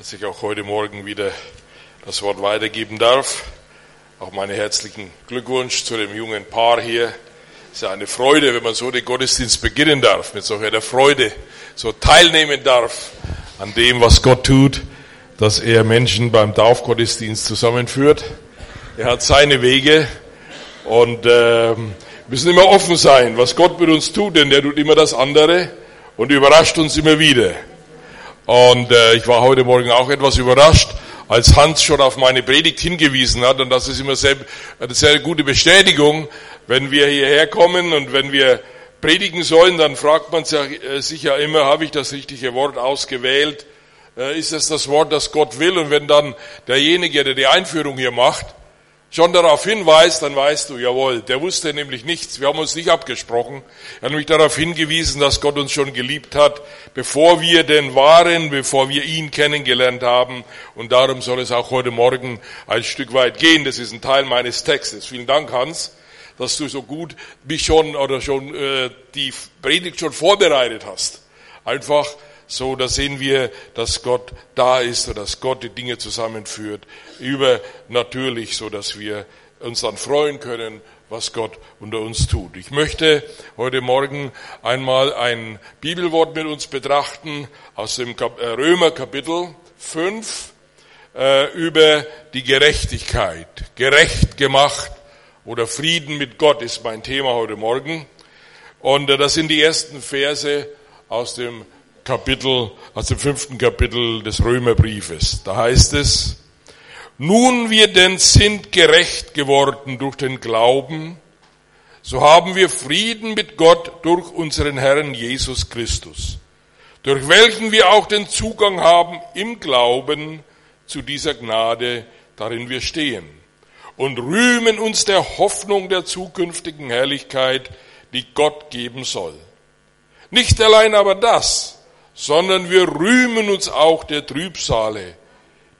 dass ich auch heute Morgen wieder das Wort weitergeben darf. Auch meine herzlichen Glückwunsch zu dem jungen Paar hier. Es ist ja eine Freude, wenn man so den Gottesdienst beginnen darf, mit solcher Freude, so teilnehmen darf an dem, was Gott tut, dass er Menschen beim Taufgottesdienst zusammenführt. Er hat seine Wege und äh, müssen immer offen sein, was Gott mit uns tut, denn er tut immer das andere und überrascht uns immer wieder. Und äh, ich war heute Morgen auch etwas überrascht, als Hans schon auf meine Predigt hingewiesen hat. Und das ist immer sehr, eine sehr gute Bestätigung, wenn wir hierher kommen und wenn wir predigen sollen, dann fragt man äh, sich ja immer, habe ich das richtige Wort ausgewählt? Äh, ist es das Wort, das Gott will? Und wenn dann derjenige, der die Einführung hier macht, schon darauf hinweist, dann weißt du, jawohl, der wusste nämlich nichts. Wir haben uns nicht abgesprochen. Er hat nämlich darauf hingewiesen, dass Gott uns schon geliebt hat, bevor wir denn waren, bevor wir ihn kennengelernt haben. Und darum soll es auch heute Morgen ein Stück weit gehen. Das ist ein Teil meines Textes. Vielen Dank, Hans, dass du so gut mich schon oder schon äh, die Predigt schon vorbereitet hast. Einfach so, da sehen wir, dass Gott da ist und dass Gott die Dinge zusammenführt, übernatürlich, so dass wir uns dann freuen können, was Gott unter uns tut. Ich möchte heute Morgen einmal ein Bibelwort mit uns betrachten aus dem äh, Römer Kapitel 5 äh, über die Gerechtigkeit. Gerecht gemacht oder Frieden mit Gott ist mein Thema heute Morgen. Und äh, das sind die ersten Verse aus dem Kapitel, aus dem fünften Kapitel des Römerbriefes. Da heißt es, nun wir denn sind gerecht geworden durch den Glauben, so haben wir Frieden mit Gott durch unseren Herrn Jesus Christus, durch welchen wir auch den Zugang haben im Glauben zu dieser Gnade, darin wir stehen, und rühmen uns der Hoffnung der zukünftigen Herrlichkeit, die Gott geben soll. Nicht allein aber das, sondern wir rühmen uns auch der Trübsale,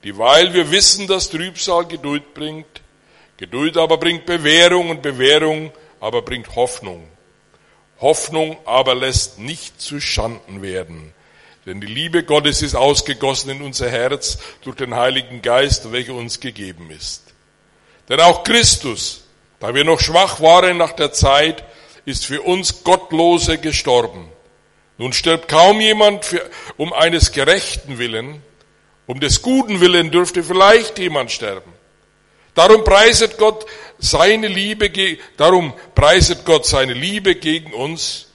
dieweil wir wissen, dass Trübsal Geduld bringt, Geduld aber bringt Bewährung und Bewährung aber bringt Hoffnung. Hoffnung aber lässt nicht zu Schanden werden, denn die Liebe Gottes ist ausgegossen in unser Herz durch den Heiligen Geist, welcher uns gegeben ist. Denn auch Christus, da wir noch schwach waren nach der Zeit, ist für uns Gottlose gestorben. Nun stirbt kaum jemand für, um eines Gerechten willen, um des Guten willen dürfte vielleicht jemand sterben. Darum preiset Gott seine Liebe, darum preiset Gott seine Liebe gegen uns,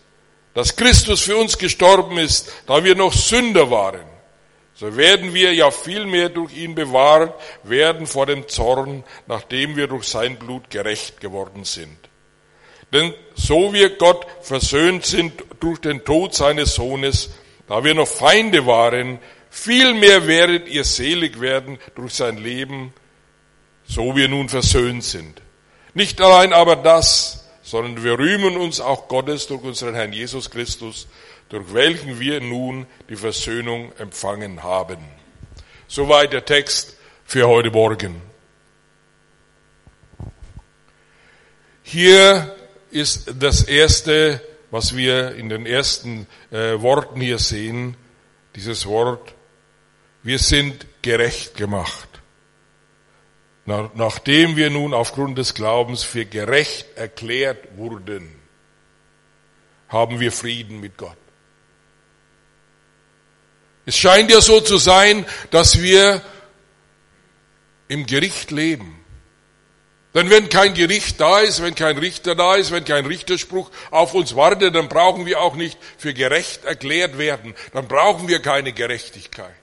dass Christus für uns gestorben ist, da wir noch Sünder waren. So werden wir ja vielmehr durch ihn bewahrt werden vor dem Zorn, nachdem wir durch sein Blut gerecht geworden sind. Denn so wir Gott versöhnt sind durch den Tod seines Sohnes, da wir noch Feinde waren, vielmehr werdet ihr selig werden durch sein Leben, so wir nun versöhnt sind. Nicht allein aber das, sondern wir rühmen uns auch Gottes durch unseren Herrn Jesus Christus, durch welchen wir nun die Versöhnung empfangen haben. Soweit der Text für heute Morgen. Hier ist das Erste, was wir in den ersten äh, Worten hier sehen, dieses Wort, wir sind gerecht gemacht. Na, nachdem wir nun aufgrund des Glaubens für gerecht erklärt wurden, haben wir Frieden mit Gott. Es scheint ja so zu sein, dass wir im Gericht leben. Denn wenn kein Gericht da ist, wenn kein Richter da ist, wenn kein Richterspruch auf uns wartet, dann brauchen wir auch nicht für gerecht erklärt werden. Dann brauchen wir keine Gerechtigkeit.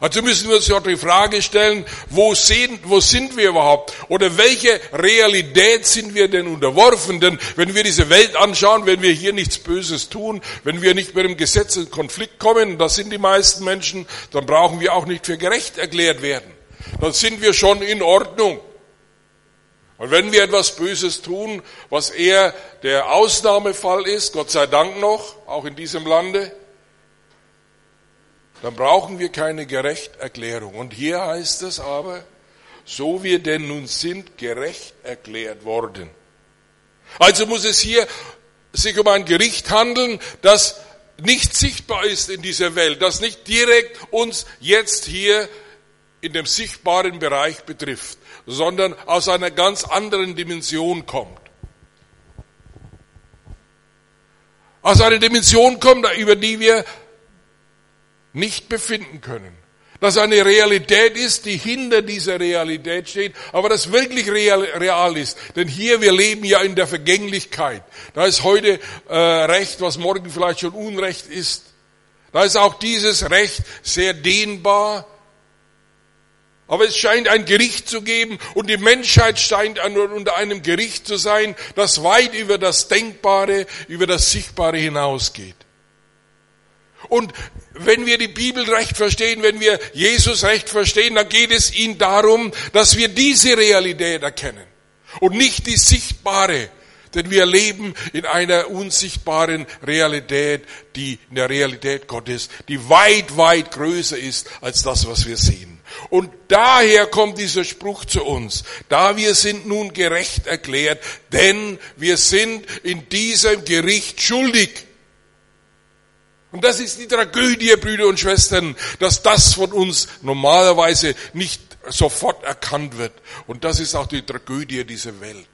Also müssen wir uns ja die Frage stellen, wo sind, wo sind wir überhaupt? Oder welche Realität sind wir denn unterworfen? Denn wenn wir diese Welt anschauen, wenn wir hier nichts Böses tun, wenn wir nicht mit dem Gesetz in Konflikt kommen, das sind die meisten Menschen, dann brauchen wir auch nicht für gerecht erklärt werden. Dann sind wir schon in Ordnung. Und wenn wir etwas Böses tun, was eher der Ausnahmefall ist, Gott sei Dank noch, auch in diesem Lande, dann brauchen wir keine Gerechterklärung. Und hier heißt es aber, so wir denn nun sind, gerecht erklärt worden. Also muss es hier sich um ein Gericht handeln, das nicht sichtbar ist in dieser Welt, das nicht direkt uns jetzt hier in dem sichtbaren Bereich betrifft, sondern aus einer ganz anderen Dimension kommt. Aus einer Dimension kommt, über die wir nicht befinden können. Dass eine Realität ist, die hinter dieser Realität steht, aber das wirklich real, real ist. Denn hier, wir leben ja in der Vergänglichkeit. Da ist heute äh, Recht, was morgen vielleicht schon Unrecht ist. Da ist auch dieses Recht sehr dehnbar. Aber es scheint ein Gericht zu geben und die Menschheit scheint unter einem Gericht zu sein, das weit über das Denkbare, über das Sichtbare hinausgeht. Und wenn wir die Bibel recht verstehen, wenn wir Jesus recht verstehen, dann geht es ihnen darum, dass wir diese Realität erkennen und nicht die sichtbare. Denn wir leben in einer unsichtbaren Realität, die in der Realität Gottes, die weit, weit größer ist als das, was wir sehen. Und daher kommt dieser Spruch zu uns. Da wir sind nun gerecht erklärt, denn wir sind in diesem Gericht schuldig. Und das ist die Tragödie, Brüder und Schwestern, dass das von uns normalerweise nicht sofort erkannt wird. Und das ist auch die Tragödie dieser Welt.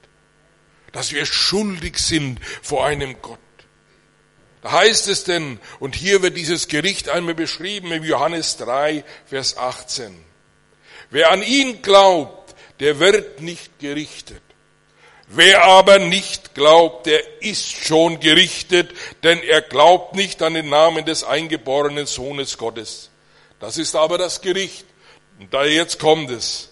Dass wir schuldig sind vor einem Gott. Da heißt es denn, und hier wird dieses Gericht einmal beschrieben im Johannes 3, Vers 18. Wer an ihn glaubt, der wird nicht gerichtet. Wer aber nicht glaubt, der ist schon gerichtet, denn er glaubt nicht an den Namen des eingeborenen Sohnes Gottes. Das ist aber das Gericht. Und da jetzt kommt es,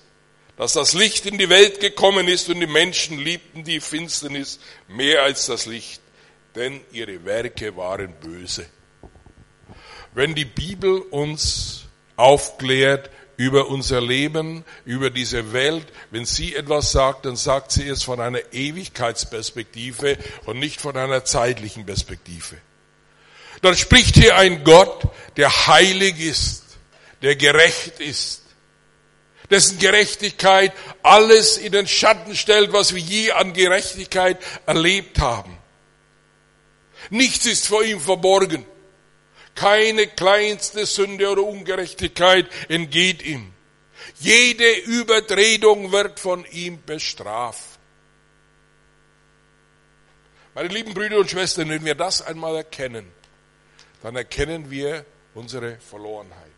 dass das Licht in die Welt gekommen ist und die Menschen liebten die Finsternis mehr als das Licht, denn ihre Werke waren böse. Wenn die Bibel uns aufklärt, über unser Leben, über diese Welt. Wenn sie etwas sagt, dann sagt sie es von einer Ewigkeitsperspektive und nicht von einer zeitlichen Perspektive. Dann spricht hier ein Gott, der heilig ist, der gerecht ist, dessen Gerechtigkeit alles in den Schatten stellt, was wir je an Gerechtigkeit erlebt haben. Nichts ist vor ihm verborgen. Keine kleinste Sünde oder Ungerechtigkeit entgeht ihm. Jede Übertretung wird von ihm bestraft. Meine lieben Brüder und Schwestern, wenn wir das einmal erkennen, dann erkennen wir unsere Verlorenheit.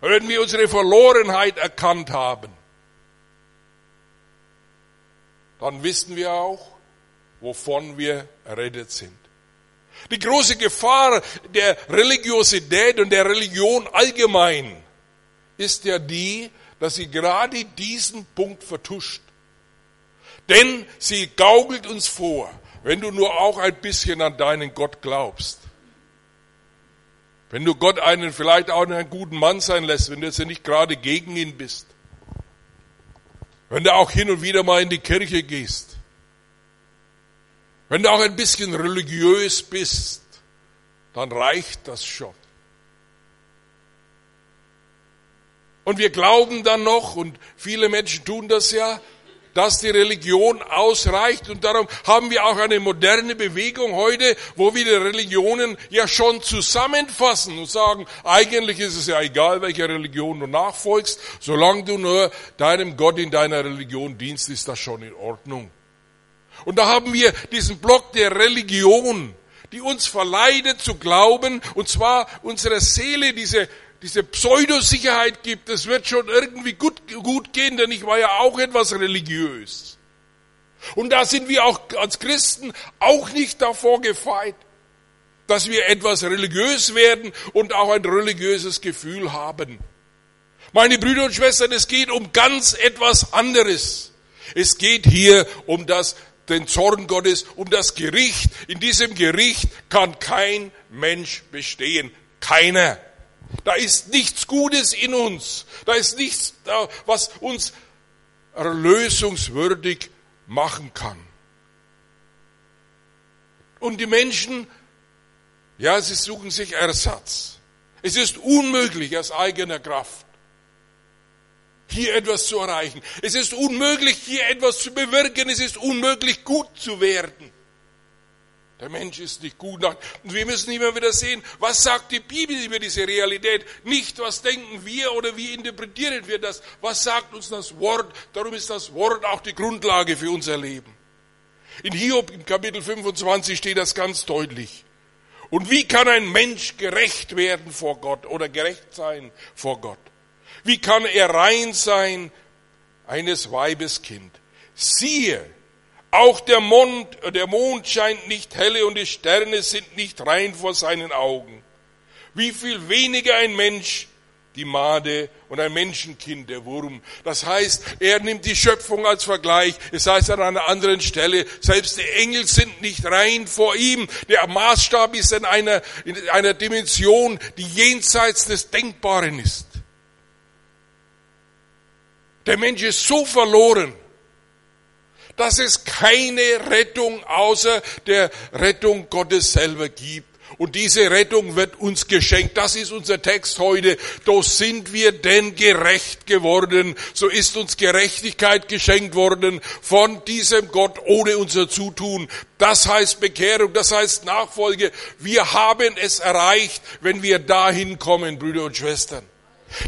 Und wenn wir unsere Verlorenheit erkannt haben, dann wissen wir auch, wovon wir errettet sind. Die große Gefahr der Religiosität und der Religion allgemein ist ja die, dass sie gerade diesen Punkt vertuscht. Denn sie gaukelt uns vor, wenn du nur auch ein bisschen an deinen Gott glaubst. Wenn du Gott einen vielleicht auch einen guten Mann sein lässt, wenn du jetzt nicht gerade gegen ihn bist. Wenn du auch hin und wieder mal in die Kirche gehst. Wenn du auch ein bisschen religiös bist, dann reicht das schon. Und wir glauben dann noch, und viele Menschen tun das ja, dass die Religion ausreicht. Und darum haben wir auch eine moderne Bewegung heute, wo wir die Religionen ja schon zusammenfassen und sagen, eigentlich ist es ja egal, welcher Religion du nachfolgst, solange du nur deinem Gott in deiner Religion dienst, ist das schon in Ordnung. Und da haben wir diesen Block der Religion, die uns verleitet zu glauben, und zwar unsere Seele diese, diese Pseudosicherheit gibt, es wird schon irgendwie gut, gut gehen, denn ich war ja auch etwas religiös. Und da sind wir auch als Christen auch nicht davor gefeit, dass wir etwas religiös werden und auch ein religiöses Gefühl haben. Meine Brüder und Schwestern, es geht um ganz etwas anderes. Es geht hier um das den Zorn Gottes, um das Gericht. In diesem Gericht kann kein Mensch bestehen. Keiner. Da ist nichts Gutes in uns. Da ist nichts, was uns erlösungswürdig machen kann. Und die Menschen, ja, sie suchen sich Ersatz. Es ist unmöglich aus eigener Kraft hier etwas zu erreichen. Es ist unmöglich, hier etwas zu bewirken. Es ist unmöglich, gut zu werden. Der Mensch ist nicht gut. Und wir müssen immer wieder sehen, was sagt die Bibel über diese Realität? Nicht, was denken wir oder wie interpretieren wir das? Was sagt uns das Wort? Darum ist das Wort auch die Grundlage für unser Leben. In Hiob im Kapitel 25 steht das ganz deutlich. Und wie kann ein Mensch gerecht werden vor Gott oder gerecht sein vor Gott? Wie kann er rein sein eines Weibes Kind? Siehe, auch der Mond, der Mond scheint nicht helle und die Sterne sind nicht rein vor seinen Augen. Wie viel weniger ein Mensch, die Made und ein Menschenkind, der Wurm. Das heißt, er nimmt die Schöpfung als Vergleich. Es heißt an einer anderen Stelle, selbst die Engel sind nicht rein vor ihm. Der Maßstab ist in einer, in einer Dimension, die jenseits des Denkbaren ist. Der Mensch ist so verloren, dass es keine Rettung außer der Rettung Gottes selber gibt. Und diese Rettung wird uns geschenkt. Das ist unser Text heute. Da sind wir denn gerecht geworden. So ist uns Gerechtigkeit geschenkt worden von diesem Gott ohne unser Zutun. Das heißt Bekehrung, das heißt Nachfolge. Wir haben es erreicht, wenn wir dahin kommen, Brüder und Schwestern.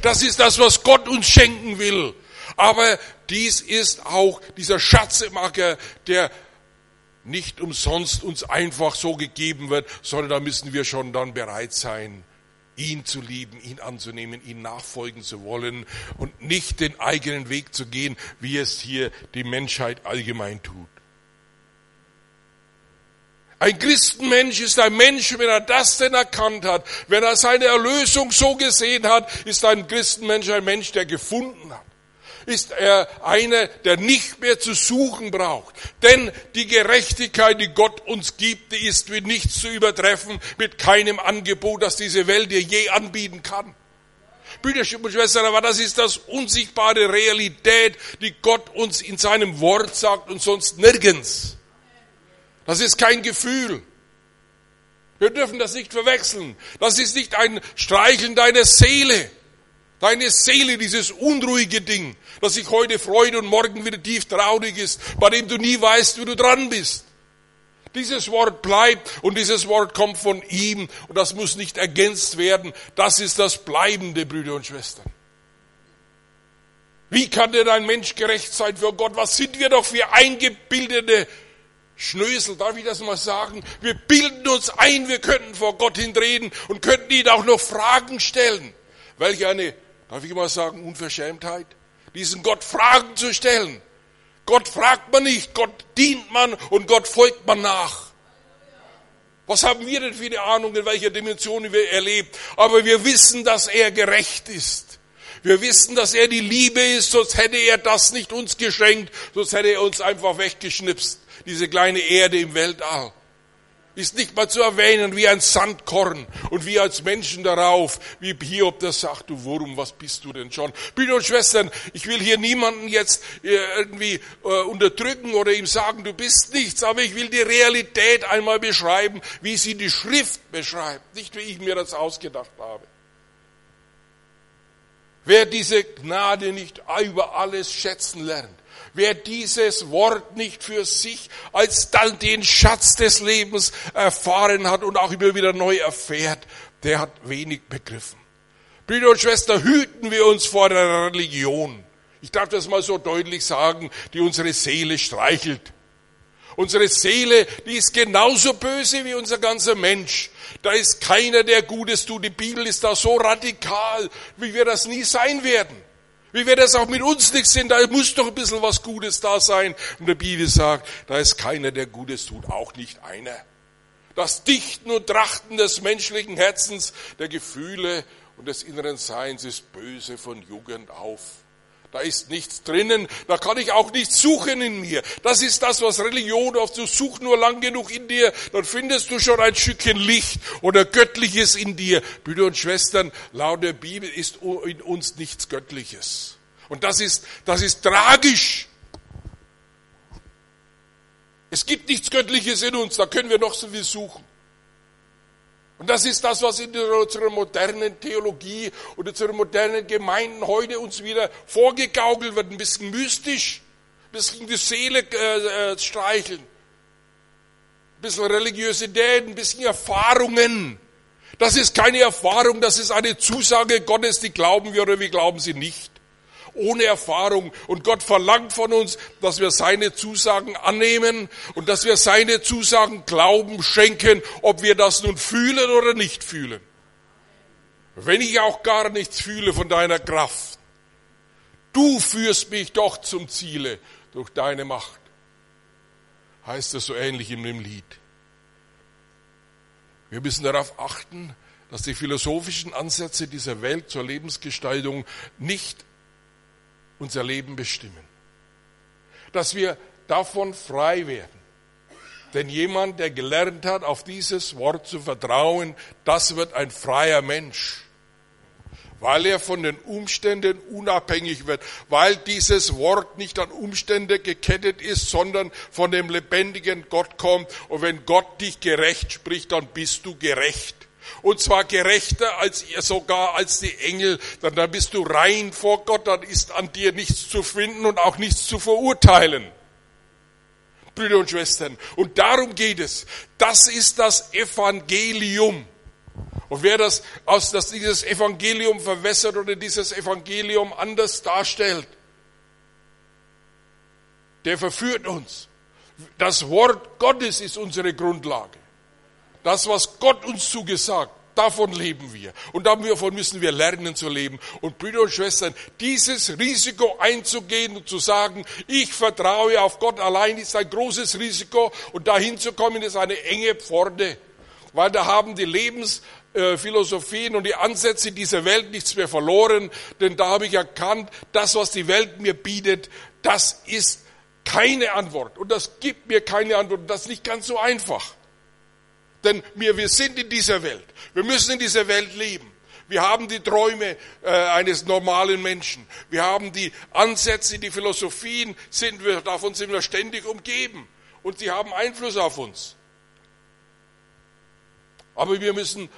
Das ist das, was Gott uns schenken will. Aber dies ist auch dieser Schatz im Acker, der nicht umsonst uns einfach so gegeben wird, sondern da müssen wir schon dann bereit sein, ihn zu lieben, ihn anzunehmen, ihn nachfolgen zu wollen und nicht den eigenen Weg zu gehen, wie es hier die Menschheit allgemein tut. Ein Christenmensch ist ein Mensch, wenn er das denn erkannt hat, wenn er seine Erlösung so gesehen hat, ist ein Christenmensch ein Mensch, der gefunden hat ist er einer, der nicht mehr zu suchen braucht. Denn die Gerechtigkeit, die Gott uns gibt, die ist wie nichts zu übertreffen mit keinem Angebot, das diese Welt dir je anbieten kann. Brüder und Schwestern, aber das ist das unsichtbare Realität, die Gott uns in seinem Wort sagt und sonst nirgends. Das ist kein Gefühl. Wir dürfen das nicht verwechseln. Das ist nicht ein Streicheln deiner Seele. Deine Seele, dieses unruhige Ding, das sich heute freut und morgen wieder tief traurig ist, bei dem du nie weißt, wie du dran bist. Dieses Wort bleibt und dieses Wort kommt von ihm und das muss nicht ergänzt werden. Das ist das Bleibende, Brüder und Schwestern. Wie kann denn ein Mensch gerecht sein für Gott? Was sind wir doch für eingebildete Schnösel, darf ich das mal sagen? Wir bilden uns ein, wir könnten vor Gott hintreten und könnten ihn auch noch Fragen stellen. Welch eine darf ich mal sagen, Unverschämtheit, diesen Gott Fragen zu stellen. Gott fragt man nicht, Gott dient man und Gott folgt man nach. Was haben wir denn für eine Ahnung, in welcher Dimension wir erlebt? Aber wir wissen, dass er gerecht ist. Wir wissen, dass er die Liebe ist, sonst hätte er das nicht uns geschenkt, sonst hätte er uns einfach weggeschnipst, diese kleine Erde im Weltall ist nicht mal zu erwähnen wie ein Sandkorn und wir als Menschen darauf, wie Hiob das sagt, du Wurm, was bist du denn schon? Brüder und Schwestern, ich will hier niemanden jetzt äh, irgendwie äh, unterdrücken oder ihm sagen, du bist nichts, aber ich will die Realität einmal beschreiben, wie sie die Schrift beschreibt, nicht wie ich mir das ausgedacht habe. Wer diese Gnade nicht über alles schätzen lernt, Wer dieses Wort nicht für sich als dann den Schatz des Lebens erfahren hat und auch immer wieder neu erfährt, der hat wenig begriffen. Brüder und Schwestern, hüten wir uns vor der Religion. Ich darf das mal so deutlich sagen, die unsere Seele streichelt. Unsere Seele, die ist genauso böse wie unser ganzer Mensch. Da ist keiner, der Gutes tut. Die Bibel ist da so radikal, wie wir das nie sein werden. Wie wir das auch mit uns nicht sind, da muss doch ein bisschen was Gutes da sein. Und der Bibel sagt, da ist keiner, der Gutes tut, auch nicht einer. Das Dichten und Trachten des menschlichen Herzens, der Gefühle und des inneren Seins ist böse von Jugend auf. Da ist nichts drinnen, da kann ich auch nichts suchen in mir. Das ist das, was Religion oft, du such nur lang genug in dir, dann findest du schon ein Stückchen Licht oder Göttliches in dir. Brüder und Schwestern, laut der Bibel ist in uns nichts Göttliches. Und das ist, das ist tragisch. Es gibt nichts Göttliches in uns, da können wir noch so viel suchen. Und das ist das, was in unserer modernen Theologie und unserer modernen Gemeinden heute uns wieder vorgegaukelt wird. Ein bisschen mystisch, ein bisschen die Seele äh, äh, streicheln. ein bisschen Religiosität, ein bisschen Erfahrungen. Das ist keine Erfahrung, das ist eine Zusage Gottes, die glauben wir oder wir glauben sie nicht. Ohne Erfahrung. Und Gott verlangt von uns, dass wir seine Zusagen annehmen und dass wir seine Zusagen Glauben schenken, ob wir das nun fühlen oder nicht fühlen. Wenn ich auch gar nichts fühle von deiner Kraft, du führst mich doch zum Ziele durch deine Macht. Heißt es so ähnlich in dem Lied. Wir müssen darauf achten, dass die philosophischen Ansätze dieser Welt zur Lebensgestaltung nicht unser Leben bestimmen. Dass wir davon frei werden. Denn jemand, der gelernt hat, auf dieses Wort zu vertrauen, das wird ein freier Mensch. Weil er von den Umständen unabhängig wird, weil dieses Wort nicht an Umstände gekettet ist, sondern von dem lebendigen Gott kommt. Und wenn Gott dich gerecht spricht, dann bist du gerecht und zwar gerechter als ihr sogar als die Engel, dann, dann bist du rein vor Gott, dann ist an dir nichts zu finden und auch nichts zu verurteilen. Brüder und Schwestern. Und darum geht es. Das ist das Evangelium. Und wer das aus dass dieses Evangelium verwässert oder dieses Evangelium anders darstellt, der verführt uns. Das Wort Gottes ist unsere Grundlage. Das, was Gott uns zugesagt, davon leben wir. Und davon müssen wir lernen zu leben. Und Brüder und Schwestern, dieses Risiko einzugehen und zu sagen, ich vertraue auf Gott allein, ist ein großes Risiko. Und dahin zu kommen, ist eine enge Pforte. Weil da haben die Lebensphilosophien und die Ansätze dieser Welt nichts mehr verloren. Denn da habe ich erkannt, das, was die Welt mir bietet, das ist keine Antwort. Und das gibt mir keine Antwort. Das ist nicht ganz so einfach. Denn wir, wir sind in dieser Welt. Wir müssen in dieser Welt leben. Wir haben die Träume äh, eines normalen Menschen. Wir haben die Ansätze, die Philosophien, sind wir, davon sind wir ständig umgeben. Und sie haben Einfluss auf uns. Aber wir müssen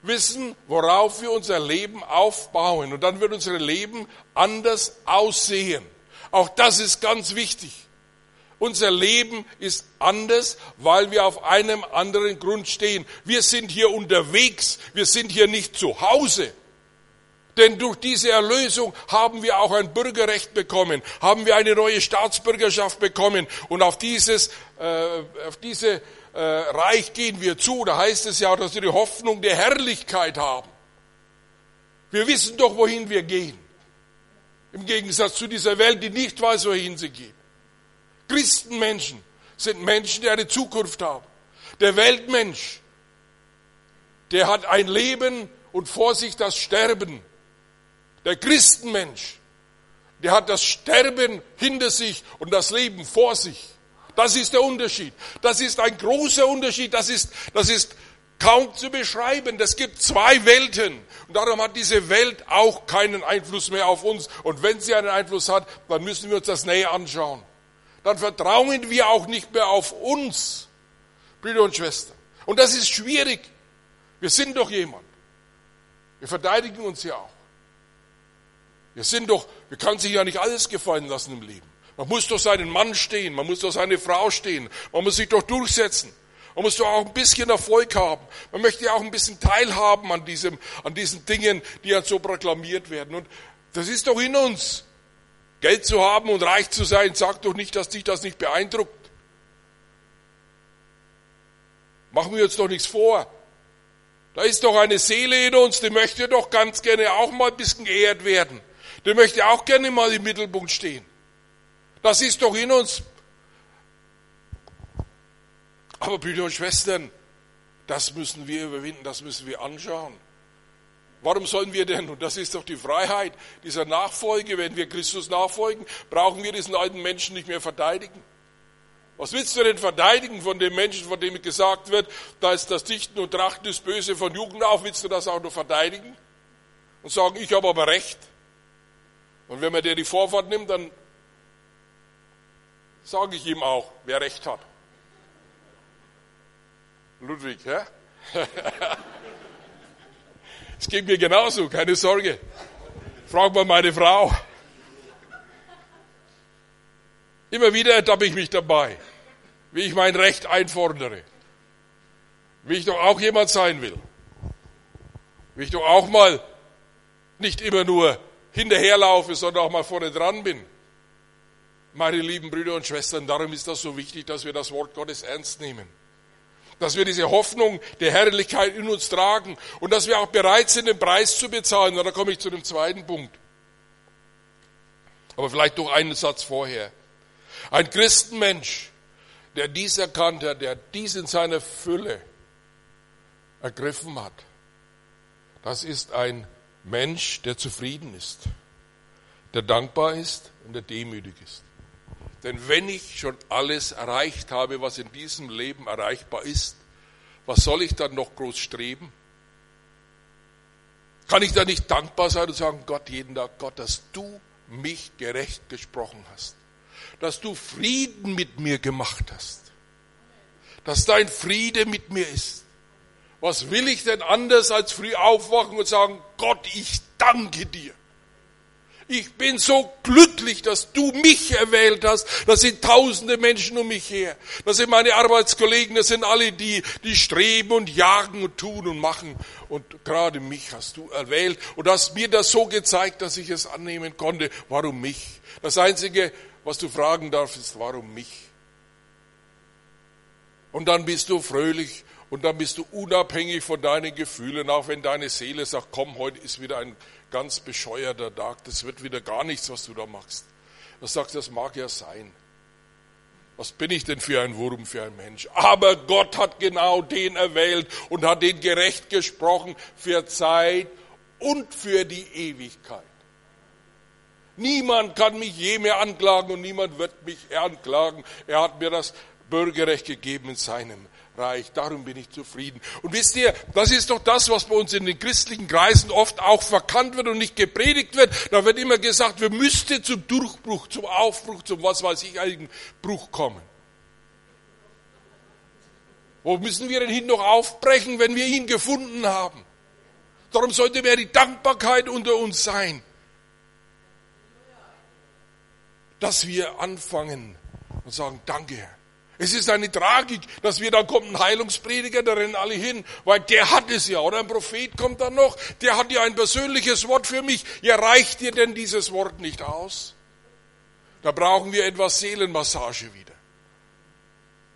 wissen, worauf wir unser Leben aufbauen. Und dann wird unser Leben anders aussehen. Auch das ist ganz wichtig. Unser Leben ist anders, weil wir auf einem anderen Grund stehen. Wir sind hier unterwegs, wir sind hier nicht zu Hause. Denn durch diese Erlösung haben wir auch ein Bürgerrecht bekommen, haben wir eine neue Staatsbürgerschaft bekommen und auf dieses, äh, auf diese äh, Reich gehen wir zu. Da heißt es ja, dass wir die Hoffnung der Herrlichkeit haben. Wir wissen doch, wohin wir gehen. Im Gegensatz zu dieser Welt, die nicht weiß, wohin sie geht. Christenmenschen sind Menschen, die eine Zukunft haben. Der Weltmensch, der hat ein Leben und vor sich das Sterben. Der Christenmensch, der hat das Sterben hinter sich und das Leben vor sich. Das ist der Unterschied. Das ist ein großer Unterschied. Das ist, das ist kaum zu beschreiben. Es gibt zwei Welten. Und darum hat diese Welt auch keinen Einfluss mehr auf uns. Und wenn sie einen Einfluss hat, dann müssen wir uns das näher anschauen dann vertrauen wir auch nicht mehr auf uns, Brüder und Schwestern. Und das ist schwierig. Wir sind doch jemand. Wir verteidigen uns ja auch. Wir sind doch, wir können sich ja nicht alles gefallen lassen im Leben. Man muss doch seinen Mann stehen, man muss doch seine Frau stehen, man muss sich doch durchsetzen. Man muss doch auch ein bisschen Erfolg haben. Man möchte ja auch ein bisschen teilhaben an, diesem, an diesen Dingen, die ja so proklamiert werden. Und das ist doch in uns. Geld zu haben und reich zu sein, sagt doch nicht, dass dich das nicht beeindruckt. Machen wir uns doch nichts vor. Da ist doch eine Seele in uns, die möchte doch ganz gerne auch mal ein bisschen geehrt werden. Die möchte auch gerne mal im Mittelpunkt stehen. Das ist doch in uns. Aber Brüder und Schwestern, das müssen wir überwinden, das müssen wir anschauen. Warum sollen wir denn, und das ist doch die Freiheit dieser Nachfolge, wenn wir Christus nachfolgen, brauchen wir diesen alten Menschen nicht mehr verteidigen? Was willst du denn verteidigen von dem Menschen, von dem gesagt wird, da ist das Dichten und Trachten des Böse von Jugend auf, willst du das auch noch verteidigen? Und sagen, ich habe aber Recht. Und wenn man dir die Vorfahrt nimmt, dann sage ich ihm auch, wer Recht hat. Ludwig, hä? Es geht mir genauso, keine Sorge. Frag mal meine Frau. Immer wieder ertappe ich mich dabei. wie ich mein Recht einfordere, wie ich doch auch jemand sein will, wie ich doch auch mal nicht immer nur hinterherlaufe, sondern auch mal vorne dran bin. Meine lieben Brüder und Schwestern, darum ist das so wichtig, dass wir das Wort Gottes ernst nehmen. Dass wir diese Hoffnung der Herrlichkeit in uns tragen und dass wir auch bereit sind, den Preis zu bezahlen. Und da komme ich zu dem zweiten Punkt. Aber vielleicht noch einen Satz vorher. Ein Christenmensch, der dies erkannt hat, der dies in seiner Fülle ergriffen hat, das ist ein Mensch, der zufrieden ist, der dankbar ist und der demütig ist. Denn wenn ich schon alles erreicht habe, was in diesem Leben erreichbar ist, was soll ich dann noch groß streben? Kann ich da nicht dankbar sein und sagen, Gott, jeden Tag, Gott, dass du mich gerecht gesprochen hast, dass du Frieden mit mir gemacht hast, dass dein Friede mit mir ist. Was will ich denn anders als früh aufwachen und sagen, Gott, ich danke dir. Ich bin so glücklich, dass du mich erwählt hast. Das sind tausende Menschen um mich her. Das sind meine Arbeitskollegen, das sind alle die, die streben und jagen und tun und machen. Und gerade mich hast du erwählt und hast mir das so gezeigt, dass ich es annehmen konnte. Warum mich? Das Einzige, was du fragen darfst, ist, warum mich? Und dann bist du fröhlich und dann bist du unabhängig von deinen Gefühlen, auch wenn deine Seele sagt, komm, heute ist wieder ein ganz bescheuerter Tag, das wird wieder gar nichts, was du da machst. Du sagst, das mag ja sein. Was bin ich denn für ein Wurm, für ein Mensch? Aber Gott hat genau den erwählt und hat den gerecht gesprochen für Zeit und für die Ewigkeit. Niemand kann mich je mehr anklagen und niemand wird mich anklagen. Er hat mir das Bürgerrecht gegeben in seinem reich, darum bin ich zufrieden. Und wisst ihr, das ist doch das, was bei uns in den christlichen Kreisen oft auch verkannt wird und nicht gepredigt wird. Da wird immer gesagt, wir müssten zum Durchbruch, zum Aufbruch, zum was weiß ich, einigen Bruch kommen. Wo müssen wir denn hin noch aufbrechen, wenn wir ihn gefunden haben? Darum sollte mehr die Dankbarkeit unter uns sein, dass wir anfangen und sagen, danke Herr. Es ist eine Tragik, dass wir, dann kommt ein Heilungsprediger, da rennen alle hin, weil der hat es ja, oder ein Prophet kommt dann noch, der hat ja ein persönliches Wort für mich. Ja, reicht dir denn dieses Wort nicht aus? Da brauchen wir etwas Seelenmassage wieder.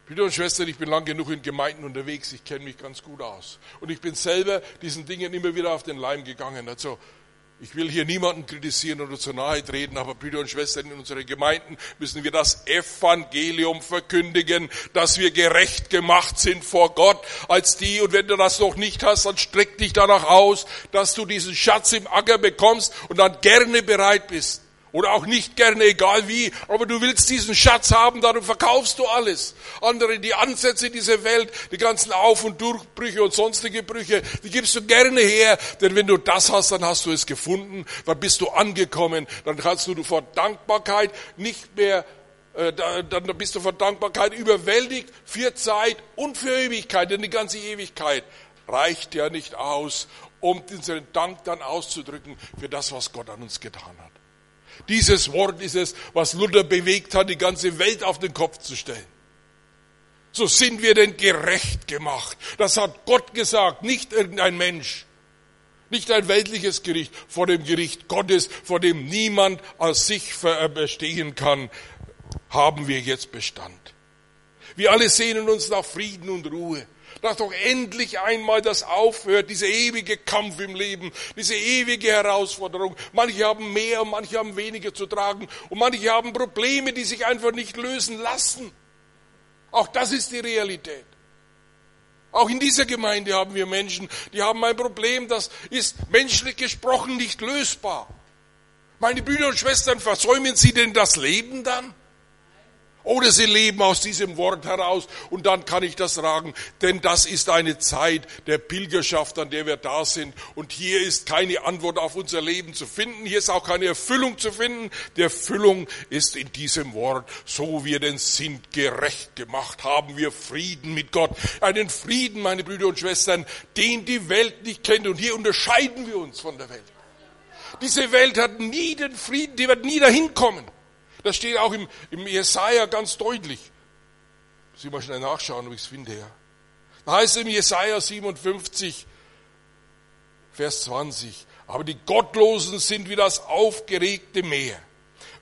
Brüder und Schwestern, ich bin lang genug in Gemeinden unterwegs, ich kenne mich ganz gut aus. Und ich bin selber diesen Dingen immer wieder auf den Leim gegangen. Also, ich will hier niemanden kritisieren oder zu nahe treten, aber Brüder und Schwestern in unseren Gemeinden müssen wir das Evangelium verkündigen, dass wir gerecht gemacht sind vor Gott als die. Und wenn du das noch nicht hast, dann streck dich danach aus, dass du diesen Schatz im Acker bekommst und dann gerne bereit bist, oder auch nicht gerne, egal wie, aber du willst diesen Schatz haben, darum verkaufst du alles. Andere, die Ansätze dieser Welt, die ganzen Auf- und Durchbrüche und sonstige Brüche, die gibst du gerne her, denn wenn du das hast, dann hast du es gefunden, dann bist du angekommen, dann kannst du vor Dankbarkeit nicht mehr, äh, dann bist du vor Dankbarkeit überwältigt für Zeit und für Ewigkeit, denn die ganze Ewigkeit reicht ja nicht aus, um unseren Dank dann auszudrücken für das, was Gott an uns getan hat. Dieses Wort ist es, was Luther bewegt hat, die ganze Welt auf den Kopf zu stellen. So sind wir denn gerecht gemacht. Das hat Gott gesagt, nicht irgendein Mensch. Nicht ein weltliches Gericht, vor dem Gericht Gottes, vor dem niemand als sich bestehen kann, haben wir jetzt Bestand. Wir alle sehnen uns nach Frieden und Ruhe dass doch endlich einmal das aufhört, dieser ewige Kampf im Leben, diese ewige Herausforderung. Manche haben mehr, manche haben weniger zu tragen und manche haben Probleme, die sich einfach nicht lösen lassen. Auch das ist die Realität. Auch in dieser Gemeinde haben wir Menschen, die haben ein Problem, das ist menschlich gesprochen nicht lösbar. Meine Brüder und Schwestern, versäumen Sie denn das Leben dann? Oder sie leben aus diesem Wort heraus und dann kann ich das sagen, denn das ist eine Zeit der Pilgerschaft, an der wir da sind. Und hier ist keine Antwort auf unser Leben zu finden, hier ist auch keine Erfüllung zu finden. Die Erfüllung ist in diesem Wort, so wir denn sind gerecht gemacht, haben wir Frieden mit Gott. Einen Frieden, meine Brüder und Schwestern, den die Welt nicht kennt. Und hier unterscheiden wir uns von der Welt. Diese Welt hat nie den Frieden, die wird nie dahin kommen. Das steht auch im, im Jesaja ganz deutlich. Muss ich mal schnell nachschauen, ob ich es finde, ja. Da heißt es im Jesaja 57, Vers 20, aber die Gottlosen sind wie das aufgeregte Meer,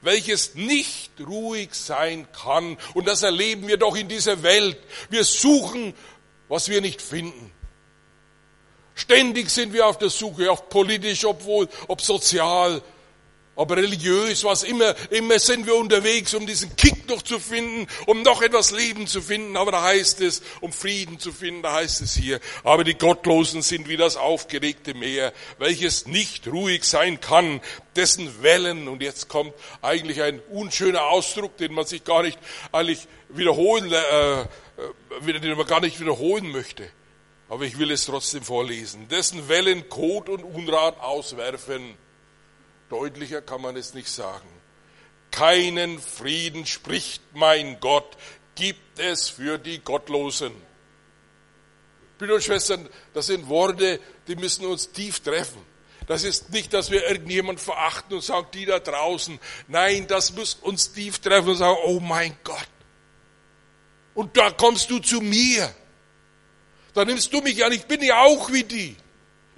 welches nicht ruhig sein kann. Und das erleben wir doch in dieser Welt. Wir suchen, was wir nicht finden. Ständig sind wir auf der Suche, ob politisch, obwohl, ob sozial, ob religiös, was immer, immer sind wir unterwegs, um diesen Kick noch zu finden, um noch etwas Leben zu finden. Aber da heißt es, um Frieden zu finden, da heißt es hier, aber die Gottlosen sind wie das aufgeregte Meer, welches nicht ruhig sein kann, dessen Wellen, und jetzt kommt eigentlich ein unschöner Ausdruck, den man sich gar nicht eigentlich wiederholen, äh, äh den man gar nicht wiederholen möchte. Aber ich will es trotzdem vorlesen. Dessen Wellen Kot und Unrat auswerfen Deutlicher kann man es nicht sagen. Keinen Frieden spricht mein Gott, gibt es für die Gottlosen. Brüder und Schwestern, das sind Worte, die müssen uns tief treffen. Das ist nicht, dass wir irgendjemand verachten und sagen, die da draußen. Nein, das muss uns tief treffen und sagen, oh mein Gott. Und da kommst du zu mir. Da nimmst du mich an, ich bin ja auch wie die.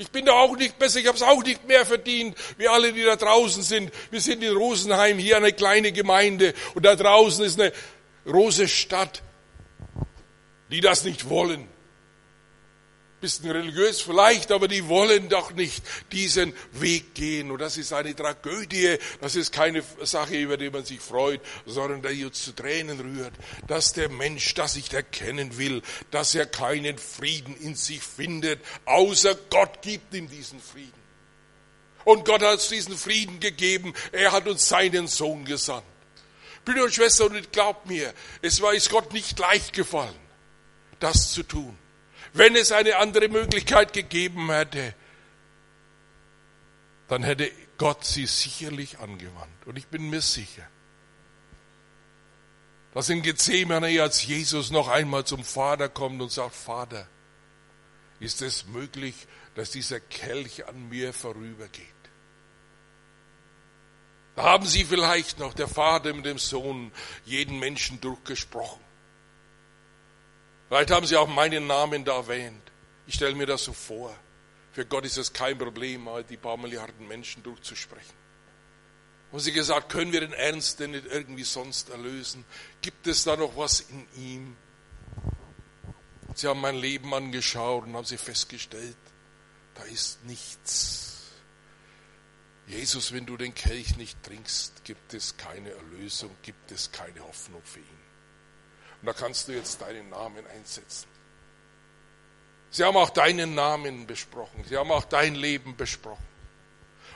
Ich bin da auch nicht besser, ich habe es auch nicht mehr verdient, wie alle, die da draußen sind. Wir sind in Rosenheim, hier eine kleine Gemeinde und da draußen ist eine große Stadt, die das nicht wollen bisschen religiös vielleicht, aber die wollen doch nicht diesen Weg gehen. Und das ist eine Tragödie. Das ist keine Sache, über die man sich freut, sondern die uns zu Tränen rührt. Dass der Mensch das nicht erkennen will, dass er keinen Frieden in sich findet, außer Gott gibt ihm diesen Frieden. Und Gott hat uns diesen Frieden gegeben. Er hat uns seinen Sohn gesandt. Brüder und Schwestern, und glaubt mir, es war es Gott nicht leicht gefallen, das zu tun wenn es eine andere Möglichkeit gegeben hätte, dann hätte Gott sie sicherlich angewandt. Und ich bin mir sicher, dass in Gethsemane, als Jesus noch einmal zum Vater kommt und sagt, Vater, ist es möglich, dass dieser Kelch an mir vorübergeht? Da haben Sie vielleicht noch, der Vater mit dem Sohn, jeden Menschen durchgesprochen. Vielleicht haben Sie auch meinen Namen da erwähnt. Ich stelle mir das so vor. Für Gott ist es kein Problem, mal die paar Milliarden Menschen durchzusprechen. Haben Sie gesagt, können wir den Ernst denn nicht irgendwie sonst erlösen? Gibt es da noch was in ihm? Sie haben mein Leben angeschaut und haben Sie festgestellt, da ist nichts. Jesus, wenn du den Kelch nicht trinkst, gibt es keine Erlösung, gibt es keine Hoffnung für ihn. Und da kannst du jetzt deinen Namen einsetzen. Sie haben auch deinen Namen besprochen. Sie haben auch dein Leben besprochen.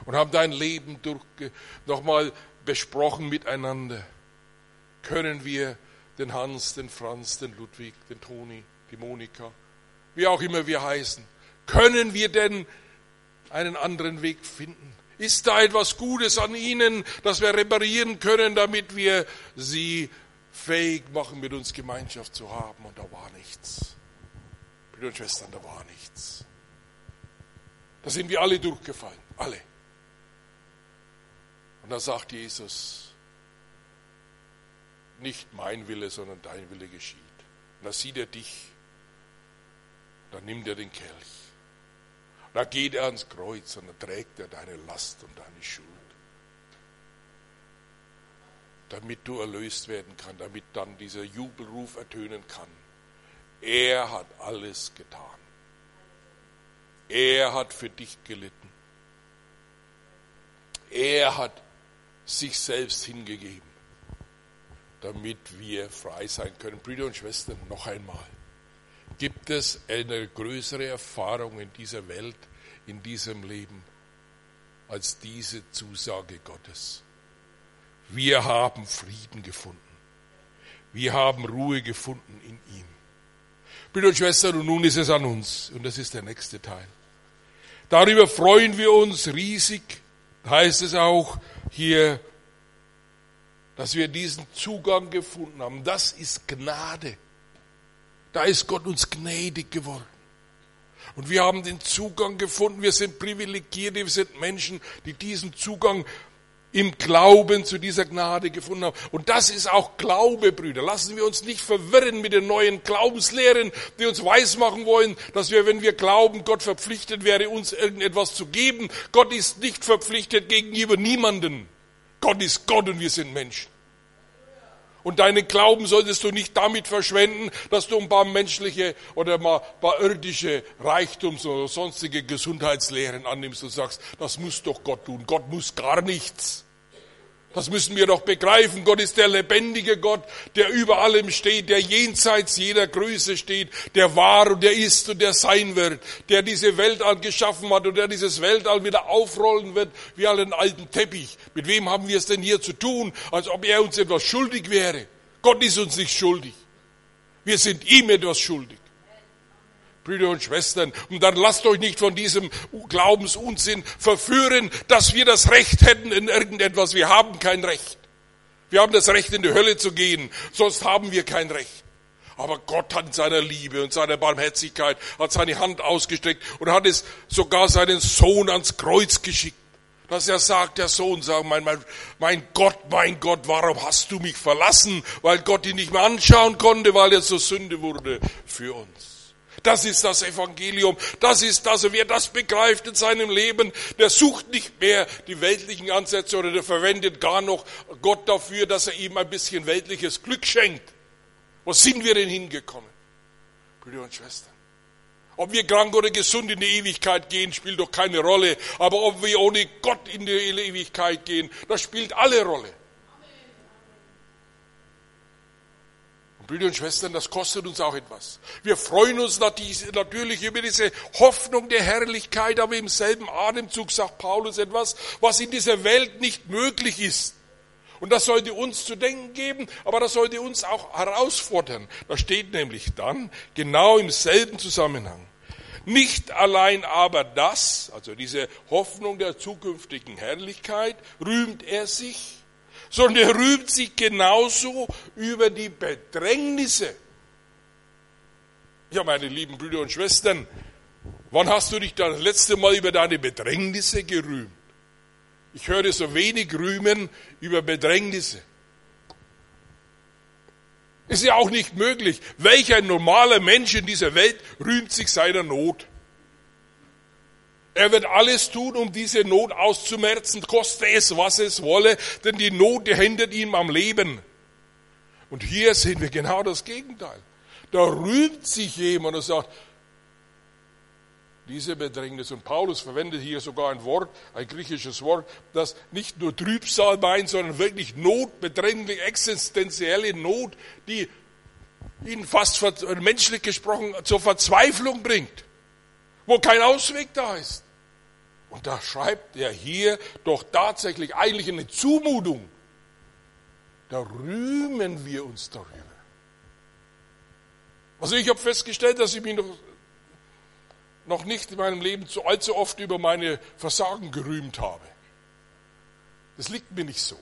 Und haben dein Leben durch, nochmal besprochen miteinander. Können wir den Hans, den Franz, den Ludwig, den Toni, die Monika, wie auch immer wir heißen, können wir denn einen anderen Weg finden? Ist da etwas Gutes an ihnen, das wir reparieren können, damit wir sie fähig machen, mit uns Gemeinschaft zu haben. Und da war nichts. Brüder und Schwestern, da war nichts. Da sind wir alle durchgefallen, alle. Und da sagt Jesus, nicht mein Wille, sondern dein Wille geschieht. Und da sieht er dich, dann nimmt er den Kelch. Da geht er ans Kreuz und dann trägt er deine Last und deine Schuld damit du erlöst werden kannst, damit dann dieser Jubelruf ertönen kann. Er hat alles getan. Er hat für dich gelitten. Er hat sich selbst hingegeben, damit wir frei sein können. Brüder und Schwestern, noch einmal. Gibt es eine größere Erfahrung in dieser Welt, in diesem Leben, als diese Zusage Gottes? Wir haben Frieden gefunden. Wir haben Ruhe gefunden in ihm. Brüder und Schwestern, und nun ist es an uns. Und das ist der nächste Teil. Darüber freuen wir uns riesig, heißt es auch hier, dass wir diesen Zugang gefunden haben. Das ist Gnade. Da ist Gott uns gnädig geworden. Und wir haben den Zugang gefunden. Wir sind privilegiert. Wir sind Menschen, die diesen Zugang im Glauben zu dieser Gnade gefunden haben. Und das ist auch Glaube, Brüder. Lassen wir uns nicht verwirren mit den neuen Glaubenslehren, die uns weismachen wollen, dass wir, wenn wir glauben, Gott verpflichtet wäre, uns irgendetwas zu geben. Gott ist nicht verpflichtet gegenüber niemanden. Gott ist Gott und wir sind Menschen. Und deinen Glauben solltest du nicht damit verschwenden, dass du ein paar menschliche oder mal ein paar irdische Reichtums- oder sonstige Gesundheitslehren annimmst und sagst, das muss doch Gott tun. Gott muss gar nichts. Das müssen wir doch begreifen. Gott ist der lebendige Gott, der über allem steht, der jenseits jeder Größe steht, der war und der ist und der sein wird, der diese Weltall geschaffen hat und der dieses Weltall wieder aufrollen wird wie einen alten Teppich. Mit wem haben wir es denn hier zu tun, als ob er uns etwas schuldig wäre? Gott ist uns nicht schuldig. Wir sind ihm etwas schuldig. Brüder und Schwestern. Und dann lasst euch nicht von diesem Glaubensunsinn verführen, dass wir das Recht hätten in irgendetwas. Wir haben kein Recht. Wir haben das Recht, in die Hölle zu gehen, sonst haben wir kein Recht. Aber Gott hat in seiner Liebe und seiner Barmherzigkeit, hat seine Hand ausgestreckt und hat es sogar seinen Sohn ans Kreuz geschickt. Dass er sagt, der Sohn sagt, mein, mein, mein Gott, mein Gott, warum hast du mich verlassen? Weil Gott ihn nicht mehr anschauen konnte, weil er zur Sünde wurde für uns. Das ist das Evangelium. Das ist das. Und wer das begreift in seinem Leben, der sucht nicht mehr die weltlichen Ansätze oder der verwendet gar noch Gott dafür, dass er ihm ein bisschen weltliches Glück schenkt. Wo sind wir denn hingekommen? Brüder und Schwestern. Ob wir krank oder gesund in die Ewigkeit gehen, spielt doch keine Rolle. Aber ob wir ohne Gott in die Ewigkeit gehen, das spielt alle Rolle. Brüder und Schwestern, das kostet uns auch etwas. Wir freuen uns natürlich über diese Hoffnung der Herrlichkeit, aber im selben Atemzug sagt Paulus etwas, was in dieser Welt nicht möglich ist. Und das sollte uns zu denken geben, aber das sollte uns auch herausfordern. Da steht nämlich dann genau im selben Zusammenhang. Nicht allein aber das, also diese Hoffnung der zukünftigen Herrlichkeit, rühmt er sich, sondern er rühmt sich genauso über die Bedrängnisse. Ja, meine lieben Brüder und Schwestern, wann hast du dich das letzte Mal über deine Bedrängnisse gerühmt? Ich höre so wenig Rühmen über Bedrängnisse. Ist ja auch nicht möglich. Welcher normaler Mensch in dieser Welt rühmt sich seiner Not? Er wird alles tun, um diese Not auszumerzen, koste es, was es wolle, denn die Not, die hindert ihm am Leben. Und hier sehen wir genau das Gegenteil. Da rühmt sich jemand und sagt, diese Bedrängnis. Und Paulus verwendet hier sogar ein Wort, ein griechisches Wort, das nicht nur Trübsal meint, sondern wirklich Not, bedränglich, existenzielle Not, die ihn fast menschlich gesprochen zur Verzweiflung bringt, wo kein Ausweg da ist. Und da schreibt er hier doch tatsächlich eigentlich eine Zumutung. Da rühmen wir uns darüber. Also ich habe festgestellt, dass ich mich noch, noch nicht in meinem Leben so allzu oft über meine Versagen gerühmt habe. Das liegt mir nicht so.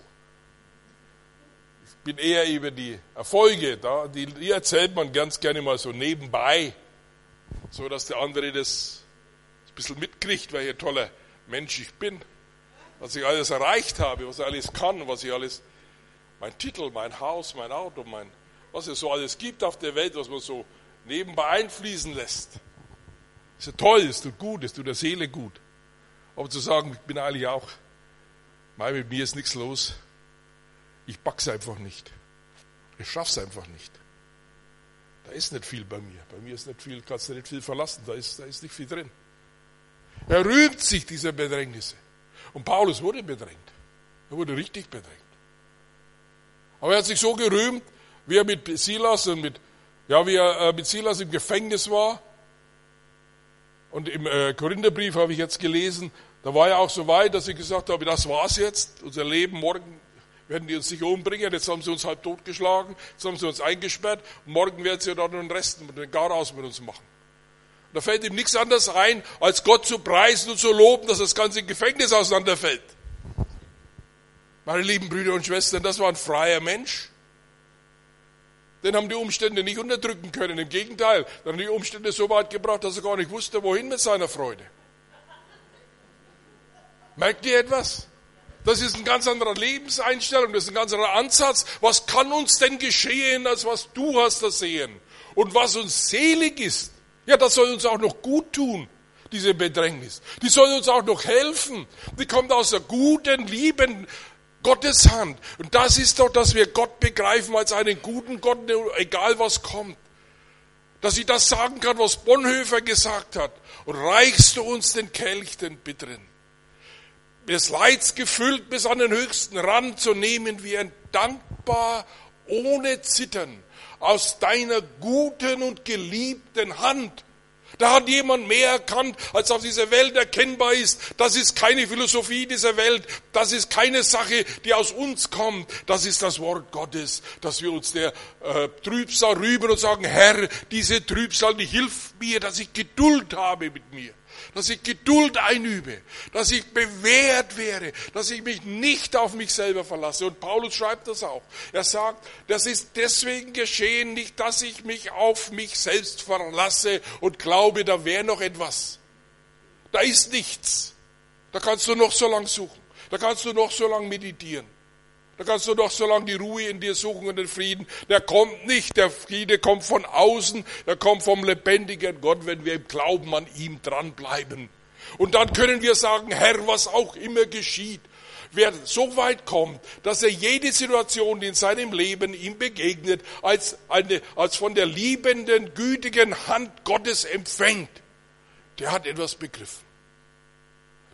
Ich bin eher über die Erfolge, da, die, die erzählt man ganz gerne mal so nebenbei, so dass der andere das ein bisschen mitkriegt, welcher toller Mensch ich bin, was ich alles erreicht habe, was ich alles kann, was ich alles, mein Titel, mein Haus, mein Auto, mein, was es so alles gibt auf der Welt, was man so nebenbei einfließen lässt. Ist ja toll, es tut gut, es tut der Seele gut. Aber zu sagen, ich bin eigentlich auch, weil mit mir ist nichts los, ich pack's einfach nicht. Ich schaff's einfach nicht. Da ist nicht viel bei mir. Bei mir ist nicht viel, kannst du nicht viel verlassen, da ist, da ist nicht viel drin. Er rühmt sich dieser Bedrängnisse. Und Paulus wurde bedrängt. Er wurde richtig bedrängt. Aber er hat sich so gerühmt, wie er mit Silas und mit, ja, wie er äh, mit Silas im Gefängnis war. Und im äh, Korintherbrief habe ich jetzt gelesen, da war er auch so weit, dass ich gesagt habe, das war's jetzt, unser Leben, morgen werden die uns sicher umbringen, jetzt haben sie uns halb totgeschlagen, jetzt haben sie uns eingesperrt, morgen werden sie dann den Rest, den Garaus mit uns machen. Da fällt ihm nichts anderes ein, als Gott zu preisen und zu loben, dass das ganze Gefängnis auseinanderfällt. Meine lieben Brüder und Schwestern, das war ein freier Mensch. Den haben die Umstände nicht unterdrücken können. Im Gegenteil, dann haben die Umstände so weit gebracht, dass er gar nicht wusste, wohin mit seiner Freude. Merkt ihr etwas? Das ist ein ganz anderer Lebenseinstellung, das ist ein ganz anderer Ansatz. Was kann uns denn geschehen, als was du hast ersehen? Und was uns selig ist, ja, das soll uns auch noch gut tun, diese Bedrängnis. Die soll uns auch noch helfen. Die kommt aus der guten, lieben Gottes Hand. Und das ist doch, dass wir Gott begreifen als einen guten Gott, egal was kommt. Dass ich das sagen kann, was Bonhoeffer gesagt hat. Und reichst du uns den Kelch, den bitteren des Leids gefüllt bis an den höchsten Rand, so nehmen wir dankbar, ohne Zittern, aus deiner guten und geliebten Hand. Da hat jemand mehr erkannt, als auf dieser Welt erkennbar ist. Das ist keine Philosophie dieser Welt. Das ist keine Sache, die aus uns kommt. Das ist das Wort Gottes, dass wir uns der äh, Trübsal rüber und sagen, Herr, diese Trübsal, die hilft mir, dass ich Geduld habe mit mir dass ich Geduld einübe, dass ich bewährt wäre, dass ich mich nicht auf mich selber verlasse. Und Paulus schreibt das auch. Er sagt, das ist deswegen geschehen, nicht, dass ich mich auf mich selbst verlasse und glaube, da wäre noch etwas. Da ist nichts. Da kannst du noch so lang suchen. Da kannst du noch so lang meditieren. Da kannst du doch so lange die Ruhe in dir suchen und den Frieden. Der kommt nicht. Der Friede kommt von außen. Der kommt vom lebendigen Gott, wenn wir im Glauben an ihm dranbleiben. Und dann können wir sagen, Herr, was auch immer geschieht. Wer so weit kommt, dass er jede Situation, die in seinem Leben ihm begegnet, als, eine, als von der liebenden, gütigen Hand Gottes empfängt, der hat etwas begriffen.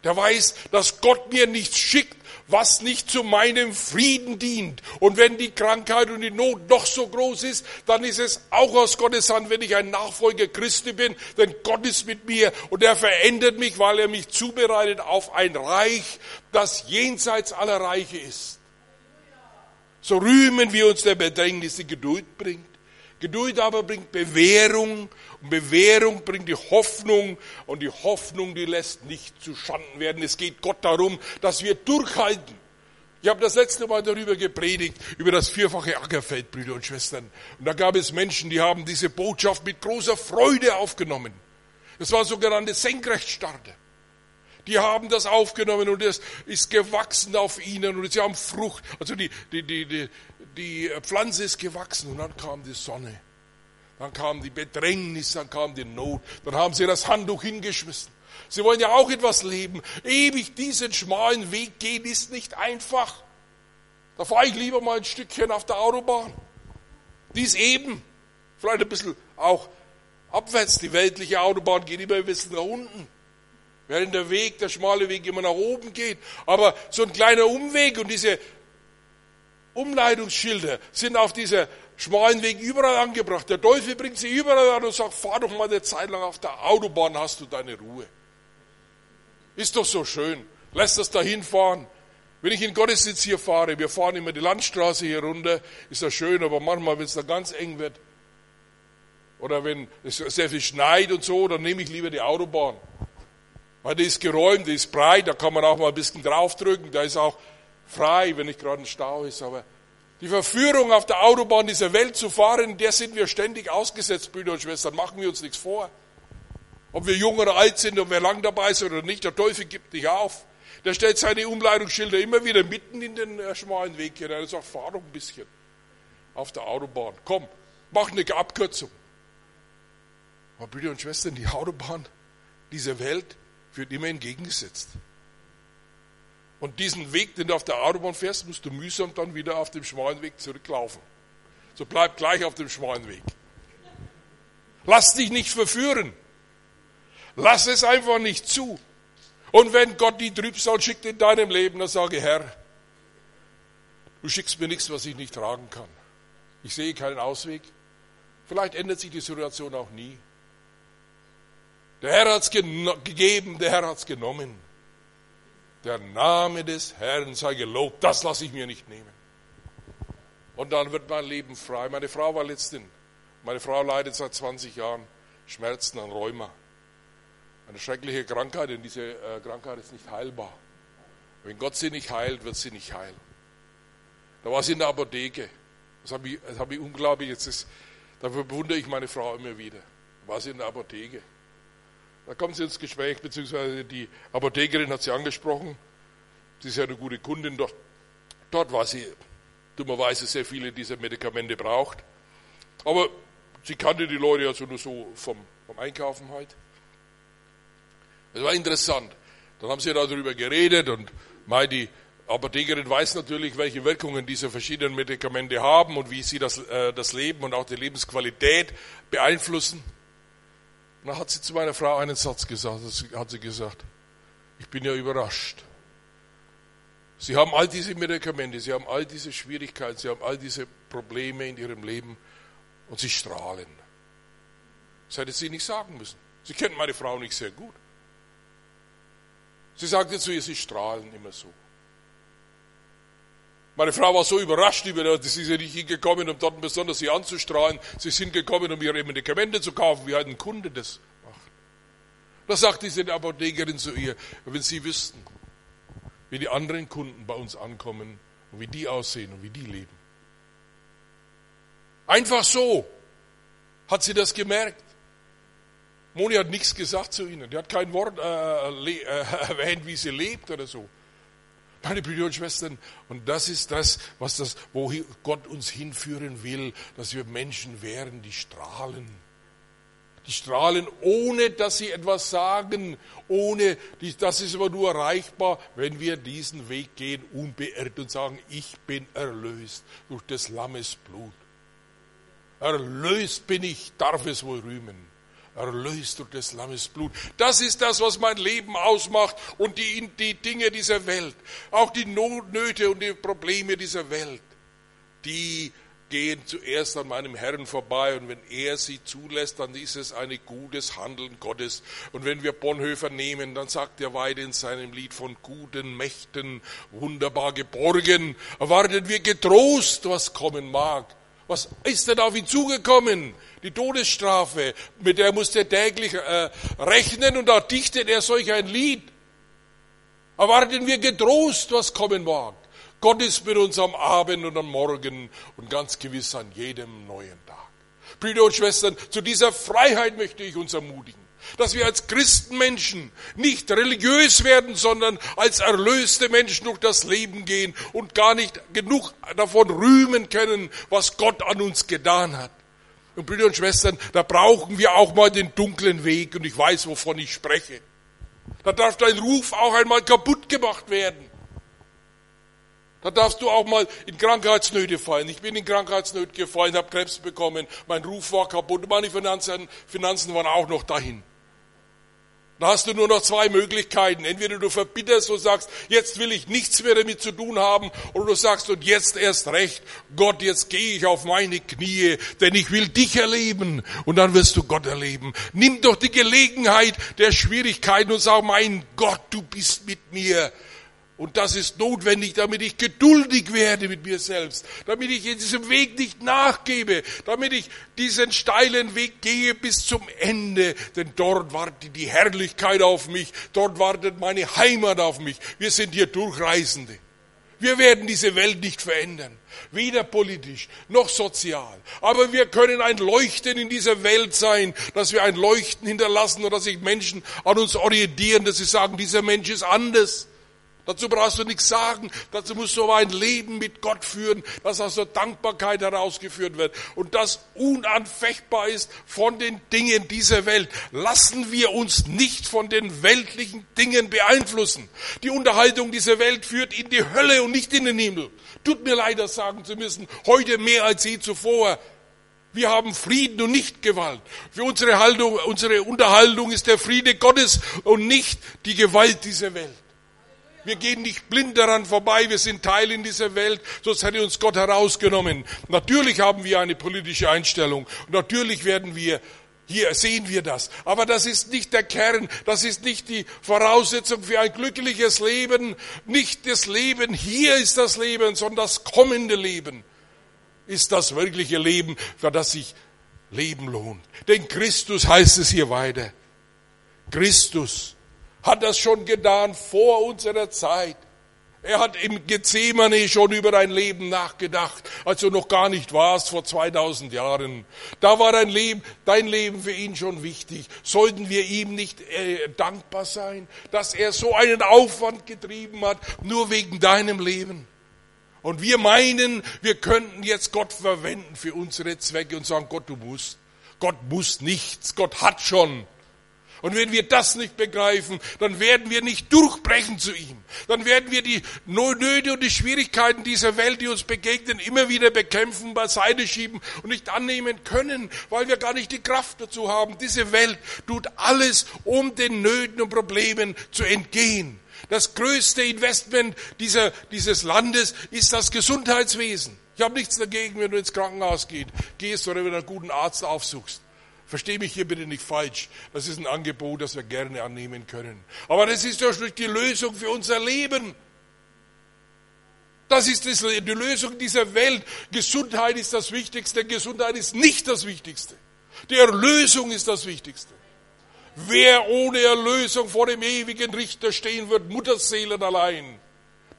Der weiß, dass Gott mir nichts schickt, was nicht zu meinem Frieden dient. Und wenn die Krankheit und die Not noch so groß ist, dann ist es auch aus Gottes Hand, wenn ich ein Nachfolger Christi bin, denn Gott ist mit mir und er verändert mich, weil er mich zubereitet auf ein Reich, das jenseits aller Reiche ist. So rühmen wir uns der Bedrängnis, die Geduld bringt. Geduld aber bringt Bewährung und Bewährung bringt die Hoffnung und die Hoffnung, die lässt nicht zu Schanden werden. Es geht Gott darum, dass wir durchhalten. Ich habe das letzte Mal darüber gepredigt, über das vierfache Ackerfeld, Brüder und Schwestern. Und da gab es Menschen, die haben diese Botschaft mit großer Freude aufgenommen. Das war sogenannte Senkrechtstarter. Die haben das aufgenommen und es ist gewachsen auf ihnen und sie haben Frucht. Also die, die, die, die, die Pflanze ist gewachsen und dann kam die Sonne. Dann kam die Bedrängnis, dann kam die Not. Dann haben sie das Handtuch hingeschmissen. Sie wollen ja auch etwas leben. Ewig diesen schmalen Weg gehen ist nicht einfach. Da fahre ich lieber mal ein Stückchen auf der Autobahn. Die ist eben. Vielleicht ein bisschen auch abwärts. Die weltliche Autobahn geht immer ein bisschen nach unten. Während der Weg, der schmale Weg immer nach oben geht. Aber so ein kleiner Umweg und diese Umleitungsschilder sind auf dieser schmalen Weg überall angebracht. Der Teufel bringt sie überall an und sagt, fahr doch mal eine Zeit lang auf der Autobahn, hast du deine Ruhe. Ist doch so schön. Lass das dahin fahren. Wenn ich in Gottesdienst hier fahre, wir fahren immer die Landstraße hier runter, ist das schön, aber manchmal, wenn es da ganz eng wird, oder wenn es sehr viel schneit und so, dann nehme ich lieber die Autobahn. Weil die ist geräumt, die ist breit, da kann man auch mal ein bisschen draufdrücken, da ist auch frei, wenn nicht gerade ein Stau ist. Aber die Verführung auf der Autobahn dieser Welt zu fahren, der sind wir ständig ausgesetzt, Brüder und Schwestern. Machen wir uns nichts vor. Ob wir jung oder alt sind, ob wir lang dabei sind oder nicht, der Teufel gibt nicht auf. Der stellt seine Umleitungsschilder immer wieder mitten in den äh, schmalen Weg hinein. Er sagt, fahr doch ein bisschen auf der Autobahn. Komm, mach eine Abkürzung. Aber Brüder und Schwestern, die Autobahn dieser Welt wird immer entgegengesetzt. Und diesen Weg, den du auf der Autobahn fährst, musst du mühsam dann wieder auf dem schmalen Weg zurücklaufen. So bleib gleich auf dem schmalen Weg. Lass dich nicht verführen. Lass es einfach nicht zu. Und wenn Gott die Trübsal schickt in deinem Leben, dann sage Herr, du schickst mir nichts, was ich nicht tragen kann. Ich sehe keinen Ausweg. Vielleicht ändert sich die Situation auch nie. Der Herr hat es gegeben, der Herr hat es genommen. Der Name des Herrn sei gelobt, das lasse ich mir nicht nehmen. Und dann wird mein Leben frei. Meine Frau war letztens, meine Frau leidet seit 20 Jahren Schmerzen an Rheuma. Eine schreckliche Krankheit, denn diese äh, Krankheit ist nicht heilbar. Wenn Gott sie nicht heilt, wird sie nicht heilen. Da war sie in der Apotheke. Das habe ich, das hab ich unglaublich, jetzt ist, dafür bewundere ich meine Frau immer wieder. Da war sie in der Apotheke. Da kommt sie ins Gespräch, beziehungsweise die Apothekerin hat sie angesprochen. Sie ist ja eine gute Kundin dort. Dort war sie dummerweise sehr viele dieser Medikamente braucht. Aber sie kannte die Leute also nur so vom, vom Einkaufen halt. Es war interessant. Dann haben sie darüber geredet und Mai, die Apothekerin weiß natürlich, welche Wirkungen diese verschiedenen Medikamente haben und wie sie das, äh, das Leben und auch die Lebensqualität beeinflussen. Und dann hat sie zu meiner Frau einen Satz gesagt, hat sie gesagt, ich bin ja überrascht. Sie haben all diese Medikamente, sie haben all diese Schwierigkeiten, sie haben all diese Probleme in ihrem Leben und sie strahlen. Das hätte sie nicht sagen müssen. Sie kennen meine Frau nicht sehr gut. Sie sagte zu ihr, sie strahlen immer so. Meine Frau war so überrascht über das, sie sind nicht hingekommen, um dort besonders sie anzustrahlen. Sie sind gekommen, um ihre Medikamente zu kaufen, wie ein Kunde das macht. Da sagt diese Apothekerin zu ihr, wenn Sie wüssten, wie die anderen Kunden bei uns ankommen und wie die aussehen und wie die leben. Einfach so hat sie das gemerkt. Moni hat nichts gesagt zu ihnen. Die hat kein Wort äh, äh, erwähnt, wie sie lebt oder so. Meine Brüder und Schwestern, und das ist das, was das, wo Gott uns hinführen will, dass wir Menschen wären, die strahlen. Die strahlen, ohne dass sie etwas sagen, ohne, das ist aber nur erreichbar, wenn wir diesen Weg gehen, unbeirrt und sagen, ich bin erlöst durch des Lammes Blut. Erlöst bin ich, darf es wohl rühmen erlöst durch des Lammes Blut. Das ist das, was mein Leben ausmacht und die, die Dinge dieser Welt, auch die Nöte und die Probleme dieser Welt, die gehen zuerst an meinem Herrn vorbei und wenn er sie zulässt, dann ist es ein gutes Handeln Gottes. Und wenn wir Bonhoeffer nehmen, dann sagt er weiter in seinem Lied von guten Mächten, wunderbar geborgen, erwarten wir getrost, was kommen mag. Was ist denn auf ihn zugekommen? Die Todesstrafe, mit der musste er täglich äh, rechnen und da dichtet er solch ein Lied. Erwarten wir getrost, was kommen mag. Gott ist mit uns am Abend und am Morgen und ganz gewiss an jedem neuen Tag. Brüder und Schwestern, zu dieser Freiheit möchte ich uns ermutigen dass wir als Christenmenschen nicht religiös werden, sondern als erlöste Menschen durch das Leben gehen und gar nicht genug davon rühmen können, was Gott an uns getan hat. Und Brüder und Schwestern, da brauchen wir auch mal den dunklen Weg und ich weiß, wovon ich spreche. Da darf dein Ruf auch einmal kaputt gemacht werden. Da darfst du auch mal in Krankheitsnöte fallen. Ich bin in Krankheitsnöte gefallen, habe Krebs bekommen, mein Ruf war kaputt, meine Finanzen, Finanzen waren auch noch dahin. Da hast du nur noch zwei Möglichkeiten. Entweder du verbitterst und sagst, jetzt will ich nichts mehr damit zu tun haben, oder du sagst, und jetzt erst recht, Gott, jetzt gehe ich auf meine Knie, denn ich will dich erleben. Und dann wirst du Gott erleben. Nimm doch die Gelegenheit der Schwierigkeiten und sag, mein Gott, du bist mit mir. Und das ist notwendig, damit ich geduldig werde mit mir selbst, damit ich in diesem Weg nicht nachgebe, damit ich diesen steilen Weg gehe bis zum Ende, denn dort wartet die Herrlichkeit auf mich, dort wartet meine Heimat auf mich. Wir sind hier Durchreisende. Wir werden diese Welt nicht verändern, weder politisch noch sozial. Aber wir können ein Leuchten in dieser Welt sein, dass wir ein Leuchten hinterlassen und dass sich Menschen an uns orientieren, dass sie sagen, dieser Mensch ist anders. Dazu brauchst du nichts sagen. Dazu musst du aber ein Leben mit Gott führen, das aus der Dankbarkeit herausgeführt wird und das unanfechtbar ist von den Dingen dieser Welt. Lassen wir uns nicht von den weltlichen Dingen beeinflussen. Die Unterhaltung dieser Welt führt in die Hölle und nicht in den Himmel. Tut mir leid, das sagen zu müssen. Heute mehr als je zuvor. Wir haben Frieden und nicht Gewalt. Für unsere Haltung, unsere Unterhaltung ist der Friede Gottes und nicht die Gewalt dieser Welt. Wir gehen nicht blind daran vorbei, wir sind Teil in dieser Welt, sonst hätte uns Gott herausgenommen. Natürlich haben wir eine politische Einstellung natürlich werden wir hier sehen wir das. Aber das ist nicht der Kern, das ist nicht die Voraussetzung für ein glückliches Leben. Nicht das Leben, hier ist das Leben, sondern das kommende Leben ist das wirkliche Leben, für das sich Leben lohnt. Denn Christus heißt es hier weiter. Christus hat das schon getan vor unserer Zeit. Er hat im Gethsemane schon über dein Leben nachgedacht, als du noch gar nicht warst vor 2000 Jahren. Da war dein Leben, dein Leben für ihn schon wichtig. Sollten wir ihm nicht äh, dankbar sein, dass er so einen Aufwand getrieben hat, nur wegen deinem Leben? Und wir meinen, wir könnten jetzt Gott verwenden für unsere Zwecke und sagen, Gott, du musst. Gott muss nichts, Gott hat schon. Und wenn wir das nicht begreifen, dann werden wir nicht durchbrechen zu ihm. Dann werden wir die Nöte und die Schwierigkeiten dieser Welt, die uns begegnen, immer wieder bekämpfen, beiseite schieben und nicht annehmen können, weil wir gar nicht die Kraft dazu haben. Diese Welt tut alles, um den Nöten und Problemen zu entgehen. Das größte Investment dieser, dieses Landes ist das Gesundheitswesen. Ich habe nichts dagegen, wenn du ins Krankenhaus gehst oder wenn du einen guten Arzt aufsuchst. Verstehe mich hier bitte nicht falsch. Das ist ein Angebot, das wir gerne annehmen können. Aber das ist ja nicht die Lösung für unser Leben. Das ist die Lösung dieser Welt. Gesundheit ist das Wichtigste. Gesundheit ist nicht das Wichtigste. Die Erlösung ist das Wichtigste. Wer ohne Erlösung vor dem ewigen Richter stehen wird, Mutterseelen allein.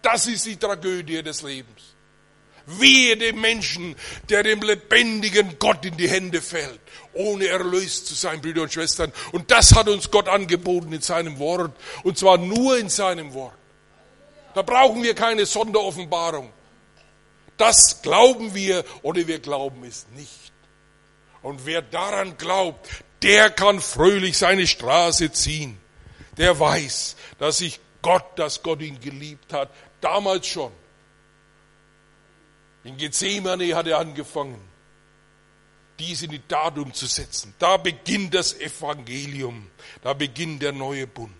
Das ist die Tragödie des Lebens. Wehe dem Menschen, der dem lebendigen Gott in die Hände fällt, ohne erlöst zu sein, Brüder und Schwestern. Und das hat uns Gott angeboten in seinem Wort. Und zwar nur in seinem Wort. Da brauchen wir keine Sonderoffenbarung. Das glauben wir oder wir glauben es nicht. Und wer daran glaubt, der kann fröhlich seine Straße ziehen. Der weiß, dass sich Gott, dass Gott ihn geliebt hat, damals schon in Gethsemane hat er angefangen, dies in die Tat umzusetzen. Da beginnt das Evangelium, da beginnt der neue Bund.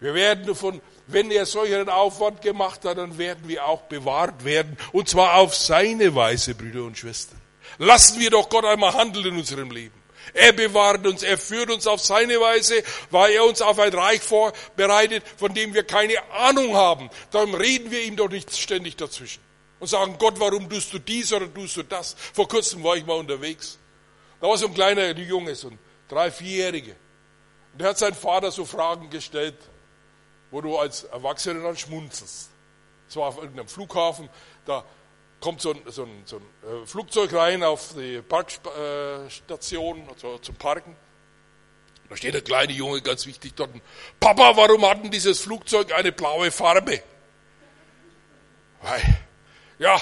Wir werden davon, wenn er solchen Aufwand gemacht hat, dann werden wir auch bewahrt werden. Und zwar auf seine Weise, Brüder und Schwestern. Lassen wir doch Gott einmal handeln in unserem Leben. Er bewahrt uns, er führt uns auf seine Weise, weil er uns auf ein Reich vorbereitet, von dem wir keine Ahnung haben. Darum reden wir ihm doch nicht ständig dazwischen und sagen, Gott, warum tust du dies oder tust du das? Vor kurzem war ich mal unterwegs. Da war so ein kleiner Junge, so ein drei-, vierjähriger. Und der hat seinen Vater so Fragen gestellt, wo du als Erwachsener dann schmunzelst. Es war auf irgendeinem Flughafen, da kommt so ein, so ein, so ein äh, Flugzeug rein auf die Parkstation also zum Parken. Da steht der kleine Junge ganz wichtig dort. Papa, warum hat denn dieses Flugzeug eine blaue Farbe? Weil, ja,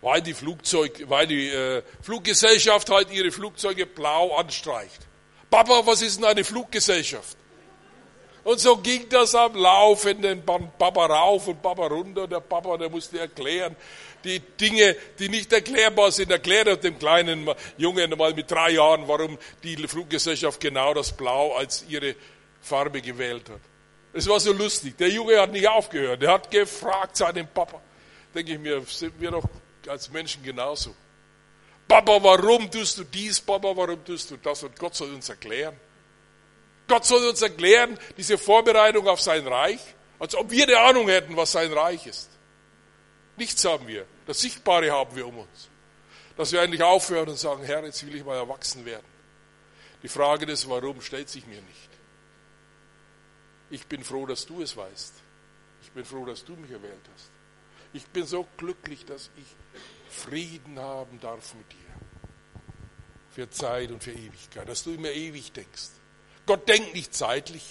weil die Flugzeug, weil die äh, Fluggesellschaft halt ihre Flugzeuge blau anstreicht. Papa, was ist denn eine Fluggesellschaft? Und so ging das am laufenden Band, Papa rauf und Papa runter. Der Papa, der musste erklären, die Dinge, die nicht erklärbar sind, erklärt er dem kleinen Jungen mal mit drei Jahren, warum die Fluggesellschaft genau das Blau als ihre Farbe gewählt hat. Es war so lustig. Der Junge hat nicht aufgehört. Er hat gefragt seinen Papa. Denke ich mir, sind wir doch als Menschen genauso. Papa, warum tust du dies? Papa, warum tust du das? Und Gott soll uns erklären. Gott soll uns erklären, diese Vorbereitung auf sein Reich, als ob wir eine Ahnung hätten, was sein Reich ist. Nichts haben wir. Das Sichtbare haben wir um uns. Dass wir eigentlich aufhören und sagen, Herr, jetzt will ich mal erwachsen werden. Die Frage des Warum stellt sich mir nicht. Ich bin froh, dass du es weißt. Ich bin froh, dass du mich erwählt hast. Ich bin so glücklich, dass ich Frieden haben darf mit dir. Für Zeit und für Ewigkeit. Dass du immer ewig denkst. Gott denkt nicht zeitlich.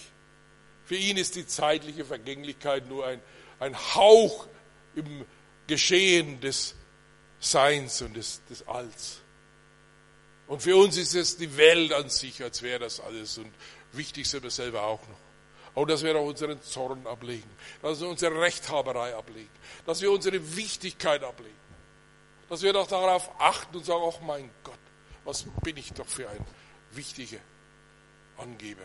Für ihn ist die zeitliche Vergänglichkeit nur ein, ein Hauch im Geschehen des Seins und des, des Alls. Und für uns ist es die Welt an sich, als wäre das alles. Und wichtig sind wir selber auch noch. Und dass wir auch unseren Zorn ablegen, dass wir unsere Rechthaberei ablegen, dass wir unsere Wichtigkeit ablegen, dass wir doch darauf achten und sagen, ach mein Gott, was bin ich doch für ein wichtiger Angeber.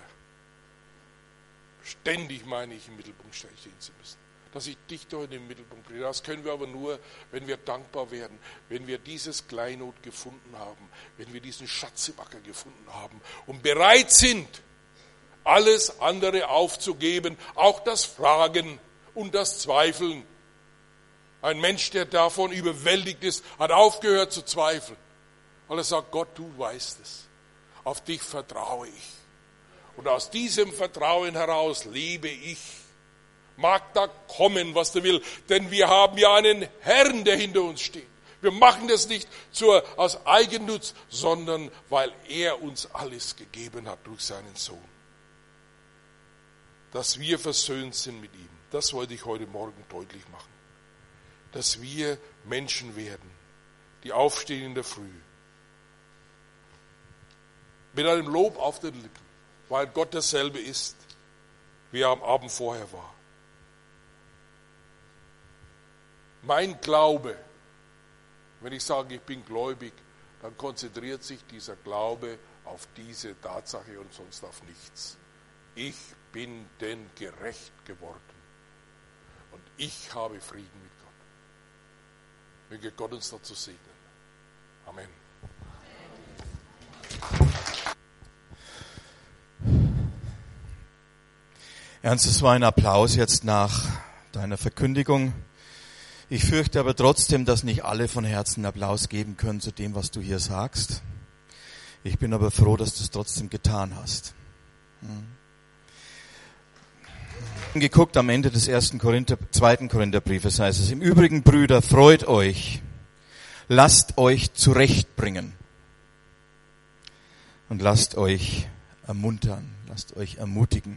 Ständig meine ich, im Mittelpunkt stehen zu müssen dass ich dich doch in den Mittelpunkt bringe. Das können wir aber nur, wenn wir dankbar werden, wenn wir dieses Kleinod gefunden haben, wenn wir diesen Schatz im Acker gefunden haben und bereit sind, alles andere aufzugeben, auch das Fragen und das Zweifeln. Ein Mensch, der davon überwältigt ist, hat aufgehört zu zweifeln, weil er sagt, Gott, du weißt es, auf dich vertraue ich. Und aus diesem Vertrauen heraus lebe ich Mag da kommen, was der will, denn wir haben ja einen Herrn, der hinter uns steht. Wir machen das nicht zur, aus Eigennutz, sondern weil er uns alles gegeben hat durch seinen Sohn. Dass wir versöhnt sind mit ihm. Das wollte ich heute Morgen deutlich machen. Dass wir Menschen werden, die aufstehen in der Früh. Mit einem Lob auf den Lippen, weil Gott derselbe ist, wie er am Abend vorher war. Mein Glaube, wenn ich sage, ich bin gläubig, dann konzentriert sich dieser Glaube auf diese Tatsache und sonst auf nichts. Ich bin denn gerecht geworden und ich habe Frieden mit Gott. Möge Gott uns dazu segnen. Amen. Ernst, es war ein Applaus jetzt nach deiner Verkündigung. Ich fürchte aber trotzdem, dass nicht alle von Herzen Applaus geben können zu dem, was du hier sagst. Ich bin aber froh, dass du es trotzdem getan hast. Hm. Geguckt am Ende des ersten Korinther, zweiten Korintherbriefes heißt es, im Übrigen, Brüder, freut euch, lasst euch zurechtbringen und lasst euch ermuntern, lasst euch ermutigen.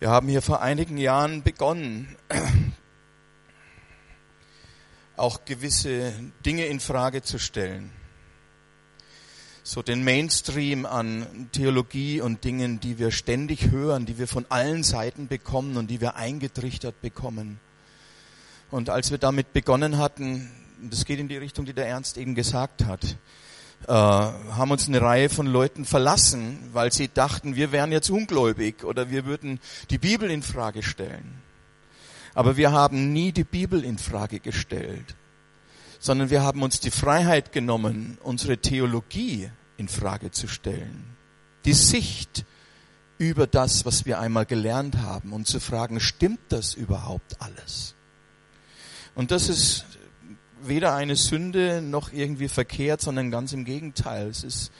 Wir haben hier vor einigen Jahren begonnen, auch gewisse Dinge in Frage zu stellen. So den Mainstream an Theologie und Dingen, die wir ständig hören, die wir von allen Seiten bekommen und die wir eingetrichtert bekommen. Und als wir damit begonnen hatten, das geht in die Richtung, die der Ernst eben gesagt hat, äh, haben uns eine Reihe von Leuten verlassen, weil sie dachten, wir wären jetzt ungläubig oder wir würden die Bibel in Frage stellen. Aber wir haben nie die Bibel in Frage gestellt, sondern wir haben uns die Freiheit genommen, unsere Theologie in Frage zu stellen. Die Sicht über das, was wir einmal gelernt haben und zu fragen, stimmt das überhaupt alles? Und das ist weder eine Sünde noch irgendwie verkehrt, sondern ganz im Gegenteil. Es ist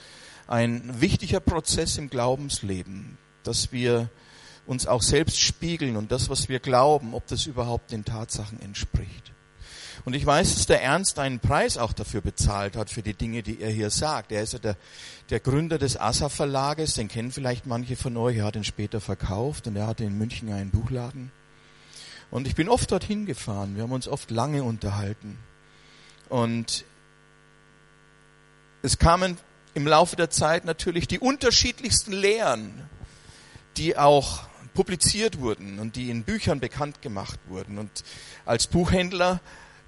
ein wichtiger Prozess im Glaubensleben, dass wir uns auch selbst spiegeln und das, was wir glauben, ob das überhaupt den Tatsachen entspricht. Und ich weiß, dass der Ernst einen Preis auch dafür bezahlt hat, für die Dinge, die er hier sagt. Er ist ja der, der Gründer des Assa Verlages, den kennen vielleicht manche von euch, er hat ihn später verkauft und er hatte in München einen Buchladen. Und ich bin oft dorthin gefahren, wir haben uns oft lange unterhalten. Und es kamen im Laufe der Zeit natürlich die unterschiedlichsten Lehren, die auch publiziert wurden und die in Büchern bekannt gemacht wurden. Und als Buchhändler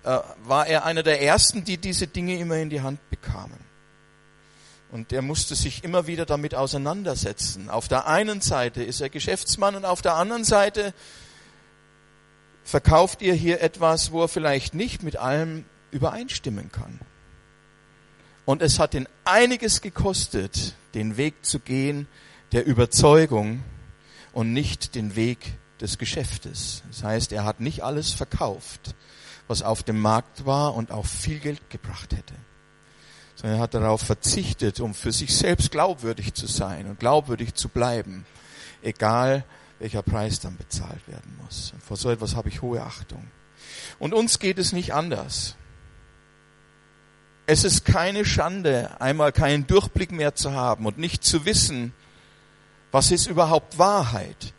äh, war er einer der ersten, die diese Dinge immer in die Hand bekamen. Und er musste sich immer wieder damit auseinandersetzen. Auf der einen Seite ist er Geschäftsmann und auf der anderen Seite verkauft ihr hier etwas, wo er vielleicht nicht mit allem übereinstimmen kann. Und es hat ihn einiges gekostet, den Weg zu gehen der Überzeugung und nicht den Weg des Geschäftes. Das heißt, er hat nicht alles verkauft, was auf dem Markt war und auch viel Geld gebracht hätte. Sondern er hat darauf verzichtet, um für sich selbst glaubwürdig zu sein und glaubwürdig zu bleiben, egal welcher Preis dann bezahlt werden muss. Und vor so etwas habe ich hohe Achtung. Und uns geht es nicht anders. Es ist keine Schande, einmal keinen Durchblick mehr zu haben und nicht zu wissen, was ist überhaupt Wahrheit.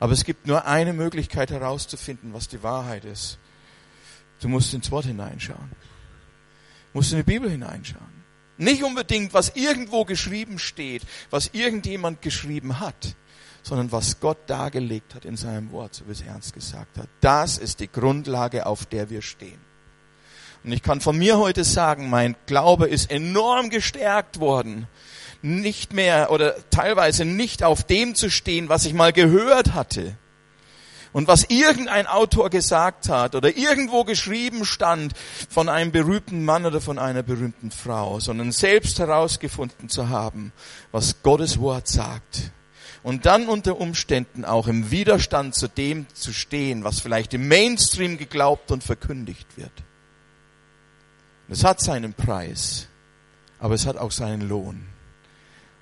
Aber es gibt nur eine Möglichkeit herauszufinden, was die Wahrheit ist. Du musst ins Wort hineinschauen. Du musst in die Bibel hineinschauen. Nicht unbedingt, was irgendwo geschrieben steht, was irgendjemand geschrieben hat, sondern was Gott dargelegt hat in seinem Wort, so wie es Ernst gesagt hat. Das ist die Grundlage, auf der wir stehen. Und ich kann von mir heute sagen, mein Glaube ist enorm gestärkt worden. Nicht mehr oder teilweise nicht auf dem zu stehen, was ich mal gehört hatte. Und was irgendein Autor gesagt hat oder irgendwo geschrieben stand von einem berühmten Mann oder von einer berühmten Frau, sondern selbst herausgefunden zu haben, was Gottes Wort sagt. Und dann unter Umständen auch im Widerstand zu dem zu stehen, was vielleicht im Mainstream geglaubt und verkündigt wird. Es hat seinen Preis. Aber es hat auch seinen Lohn.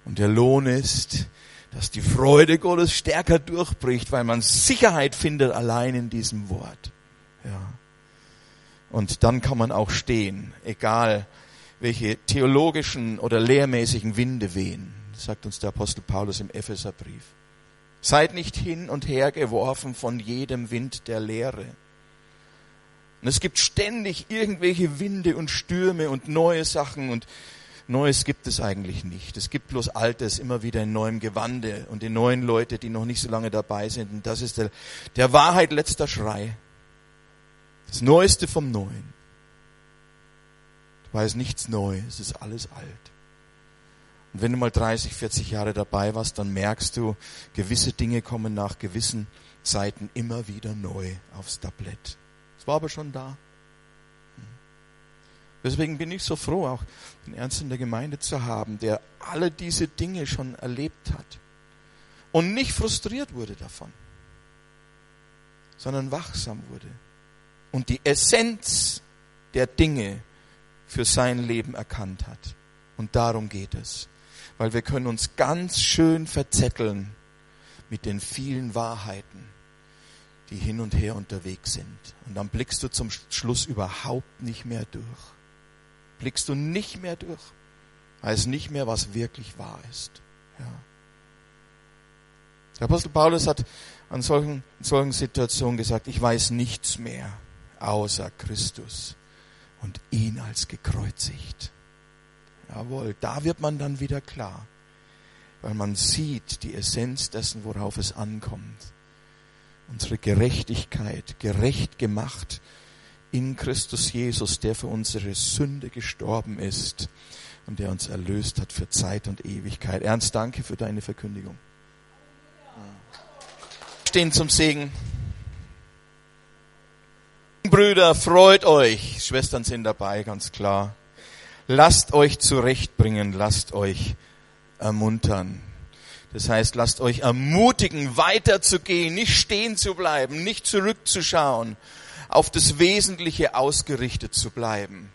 Und der Lohn ist, dass die Freude Gottes stärker durchbricht, weil man Sicherheit findet allein in diesem Wort. Ja. Und dann kann man auch stehen, egal welche theologischen oder lehrmäßigen Winde wehen, sagt uns der Apostel Paulus im Epheserbrief. Seid nicht hin und her geworfen von jedem Wind der Lehre. Und es gibt ständig irgendwelche Winde und Stürme und neue Sachen und Neues gibt es eigentlich nicht. Es gibt bloß Altes immer wieder in neuem Gewande und die neuen Leute, die noch nicht so lange dabei sind. Und das ist der, der Wahrheit letzter Schrei. Das Neueste vom Neuen. Dabei ist nichts neu, es ist alles alt. Und wenn du mal 30, 40 Jahre dabei warst, dann merkst du, gewisse Dinge kommen nach gewissen Zeiten immer wieder neu aufs Tablett. War aber schon da. Deswegen bin ich so froh, auch den Ernst in der Gemeinde zu haben, der alle diese Dinge schon erlebt hat und nicht frustriert wurde davon, sondern wachsam wurde und die Essenz der Dinge für sein Leben erkannt hat. Und darum geht es, weil wir können uns ganz schön verzetteln mit den vielen Wahrheiten, die hin und her unterwegs sind. Und dann blickst du zum Schluss überhaupt nicht mehr durch blickst du nicht mehr durch, weißt nicht mehr, was wirklich wahr ist. Ja. Der Apostel Paulus hat an solchen, in solchen Situationen gesagt, ich weiß nichts mehr außer Christus und ihn als gekreuzigt. Jawohl, da wird man dann wieder klar, weil man sieht die Essenz dessen, worauf es ankommt. Unsere Gerechtigkeit, gerecht gemacht in Christus Jesus, der für unsere Sünde gestorben ist und der uns erlöst hat für Zeit und Ewigkeit. Ernst, danke für deine Verkündigung. Stehen zum Segen. Brüder, freut euch. Schwestern sind dabei, ganz klar. Lasst euch zurechtbringen, lasst euch ermuntern. Das heißt, lasst euch ermutigen, weiterzugehen, nicht stehen zu bleiben, nicht zurückzuschauen, auf das Wesentliche ausgerichtet zu bleiben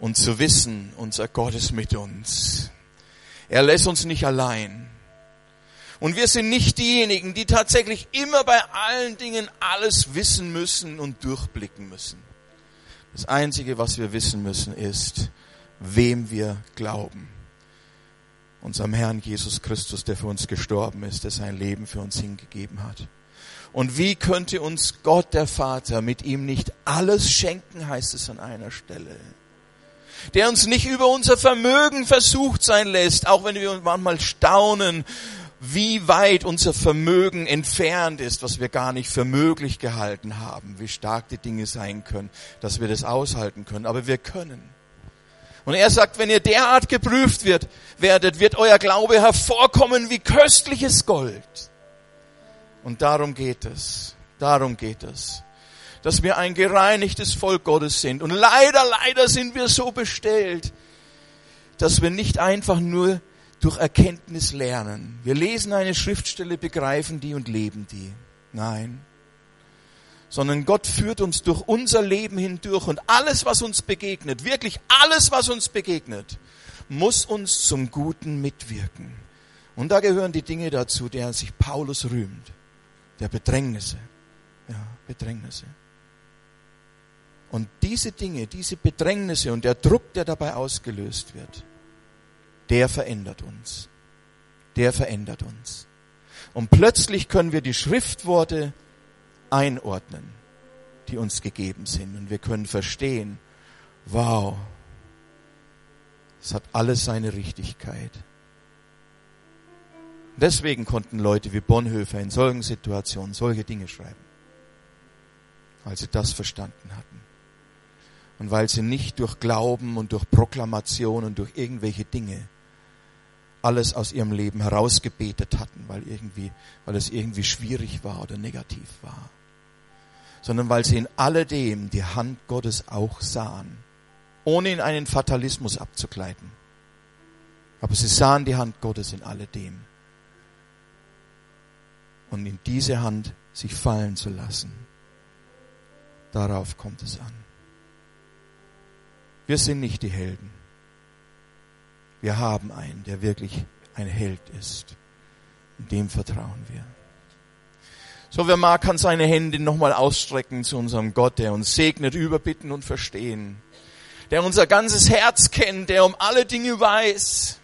und zu wissen, unser Gott ist mit uns. Er lässt uns nicht allein. Und wir sind nicht diejenigen, die tatsächlich immer bei allen Dingen alles wissen müssen und durchblicken müssen. Das Einzige, was wir wissen müssen, ist, wem wir glauben. Unserem Herrn Jesus Christus, der für uns gestorben ist, der sein Leben für uns hingegeben hat. Und wie könnte uns Gott, der Vater, mit ihm nicht alles schenken, heißt es an einer Stelle. Der uns nicht über unser Vermögen versucht sein lässt, auch wenn wir uns manchmal staunen, wie weit unser Vermögen entfernt ist, was wir gar nicht für möglich gehalten haben, wie stark die Dinge sein können, dass wir das aushalten können. Aber wir können. Und er sagt, wenn ihr derart geprüft wird, werdet, wird euer Glaube hervorkommen wie köstliches Gold und darum geht es. Darum geht es. Dass wir ein gereinigtes Volk Gottes sind. Und leider, leider sind wir so bestellt, dass wir nicht einfach nur durch Erkenntnis lernen. Wir lesen eine Schriftstelle, begreifen die und leben die. Nein. Sondern Gott führt uns durch unser Leben hindurch und alles, was uns begegnet, wirklich alles, was uns begegnet, muss uns zum Guten mitwirken. Und da gehören die Dinge dazu, deren sich Paulus rühmt der Bedrängnisse. Ja, Bedrängnisse. Und diese Dinge, diese Bedrängnisse und der Druck, der dabei ausgelöst wird, der verändert uns. Der verändert uns. Und plötzlich können wir die Schriftworte einordnen, die uns gegeben sind. Und wir können verstehen, wow, es hat alles seine Richtigkeit. Deswegen konnten Leute wie Bonhoeffer in solchen Situationen solche Dinge schreiben, weil sie das verstanden hatten. Und weil sie nicht durch Glauben und durch Proklamation und durch irgendwelche Dinge alles aus ihrem Leben herausgebetet hatten, weil irgendwie, weil es irgendwie schwierig war oder negativ war, sondern weil sie in alledem die Hand Gottes auch sahen, ohne in einen Fatalismus abzugleiten. Aber sie sahen die Hand Gottes in alledem und in diese Hand sich fallen zu lassen. Darauf kommt es an. Wir sind nicht die Helden. Wir haben einen, der wirklich ein Held ist. Dem vertrauen wir. So, wer mag, kann seine Hände nochmal ausstrecken zu unserem Gott, der uns segnet, überbitten und verstehen. Der unser ganzes Herz kennt, der um alle Dinge weiß.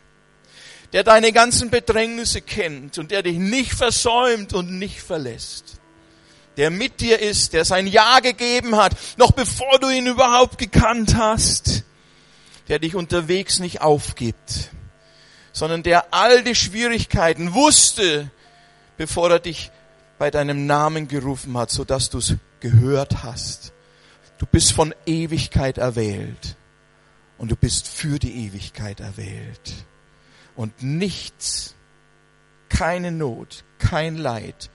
Der deine ganzen Bedrängnisse kennt und der dich nicht versäumt und nicht verlässt. Der mit dir ist, der sein Ja gegeben hat, noch bevor du ihn überhaupt gekannt hast. Der dich unterwegs nicht aufgibt, sondern der all die Schwierigkeiten wusste, bevor er dich bei deinem Namen gerufen hat, so dass du es gehört hast. Du bist von Ewigkeit erwählt und du bist für die Ewigkeit erwählt. Und nichts, keine Not, kein Leid,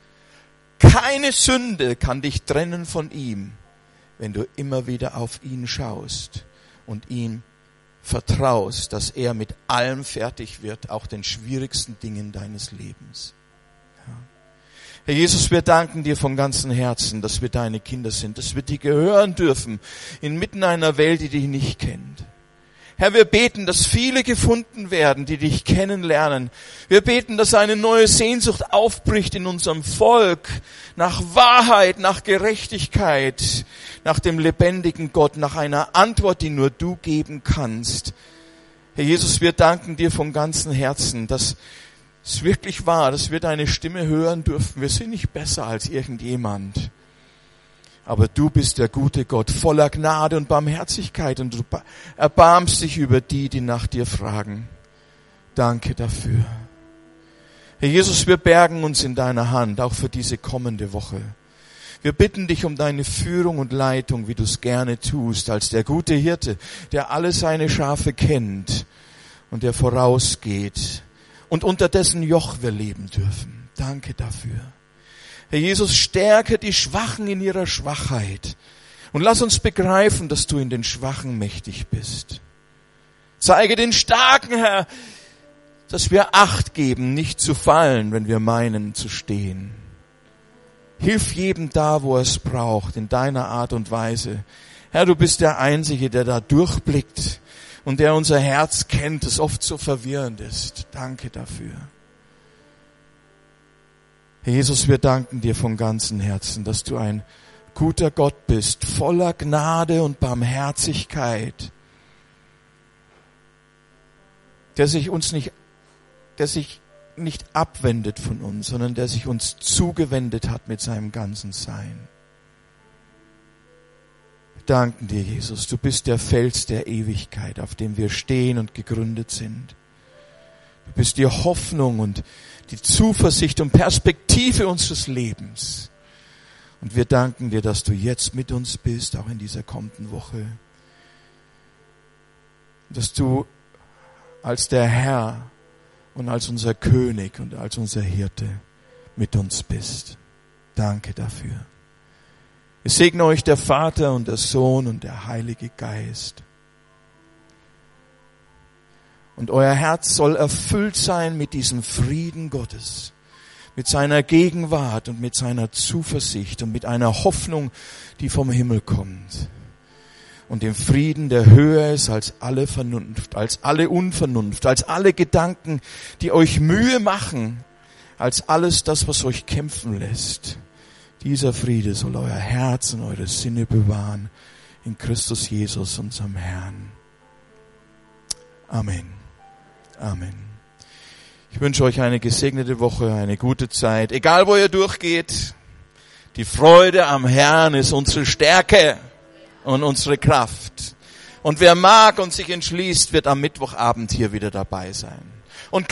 keine Sünde kann dich trennen von ihm, wenn du immer wieder auf ihn schaust und ihm vertraust, dass er mit allem fertig wird, auch den schwierigsten Dingen deines Lebens. Herr Jesus, wir danken dir von ganzem Herzen, dass wir deine Kinder sind, dass wir dir gehören dürfen inmitten einer Welt, die dich nicht kennt. Herr, wir beten, dass viele gefunden werden, die dich kennenlernen. Wir beten, dass eine neue Sehnsucht aufbricht in unserem Volk nach Wahrheit, nach Gerechtigkeit, nach dem lebendigen Gott, nach einer Antwort, die nur du geben kannst. Herr Jesus, wir danken dir von ganzem Herzen, dass es wirklich wahr, dass wir deine Stimme hören dürfen. Wir sind nicht besser als irgendjemand. Aber du bist der gute Gott, voller Gnade und Barmherzigkeit und du erbarmst dich über die, die nach dir fragen. Danke dafür. Herr Jesus, wir bergen uns in deiner Hand, auch für diese kommende Woche. Wir bitten dich um deine Führung und Leitung, wie du es gerne tust, als der gute Hirte, der alle seine Schafe kennt und der vorausgeht und unter dessen Joch wir leben dürfen. Danke dafür. Herr Jesus, stärke die Schwachen in ihrer Schwachheit und lass uns begreifen, dass du in den Schwachen mächtig bist. Zeige den Starken, Herr, dass wir Acht geben, nicht zu fallen, wenn wir meinen zu stehen. Hilf jedem da, wo er es braucht, in deiner Art und Weise. Herr, du bist der Einzige, der da durchblickt und der unser Herz kennt, das oft so verwirrend ist. Danke dafür. Herr Jesus, wir danken dir von ganzem Herzen, dass du ein guter Gott bist, voller Gnade und Barmherzigkeit, der sich uns nicht, der sich nicht abwendet von uns, sondern der sich uns zugewendet hat mit seinem ganzen Sein danken dir, Jesus. Du bist der Fels der Ewigkeit, auf dem wir stehen und gegründet sind. Du bist die Hoffnung und die Zuversicht und Perspektive unseres Lebens. Und wir danken dir, dass du jetzt mit uns bist, auch in dieser kommenden Woche. Dass du als der Herr und als unser König und als unser Hirte mit uns bist. Danke dafür. Es segne euch der Vater und der Sohn und der Heilige Geist. Und euer Herz soll erfüllt sein mit diesem Frieden Gottes, mit seiner Gegenwart und mit seiner Zuversicht und mit einer Hoffnung, die vom Himmel kommt. Und dem Frieden, der höher ist als alle Vernunft, als alle Unvernunft, als alle Gedanken, die euch Mühe machen, als alles das, was euch kämpfen lässt. Dieser Friede soll euer Herz und eure Sinne bewahren in Christus Jesus, unserem Herrn. Amen. Amen. Ich wünsche euch eine gesegnete Woche, eine gute Zeit. Egal wo ihr durchgeht, die Freude am Herrn ist unsere Stärke und unsere Kraft. Und wer mag und sich entschließt, wird am Mittwochabend hier wieder dabei sein. Und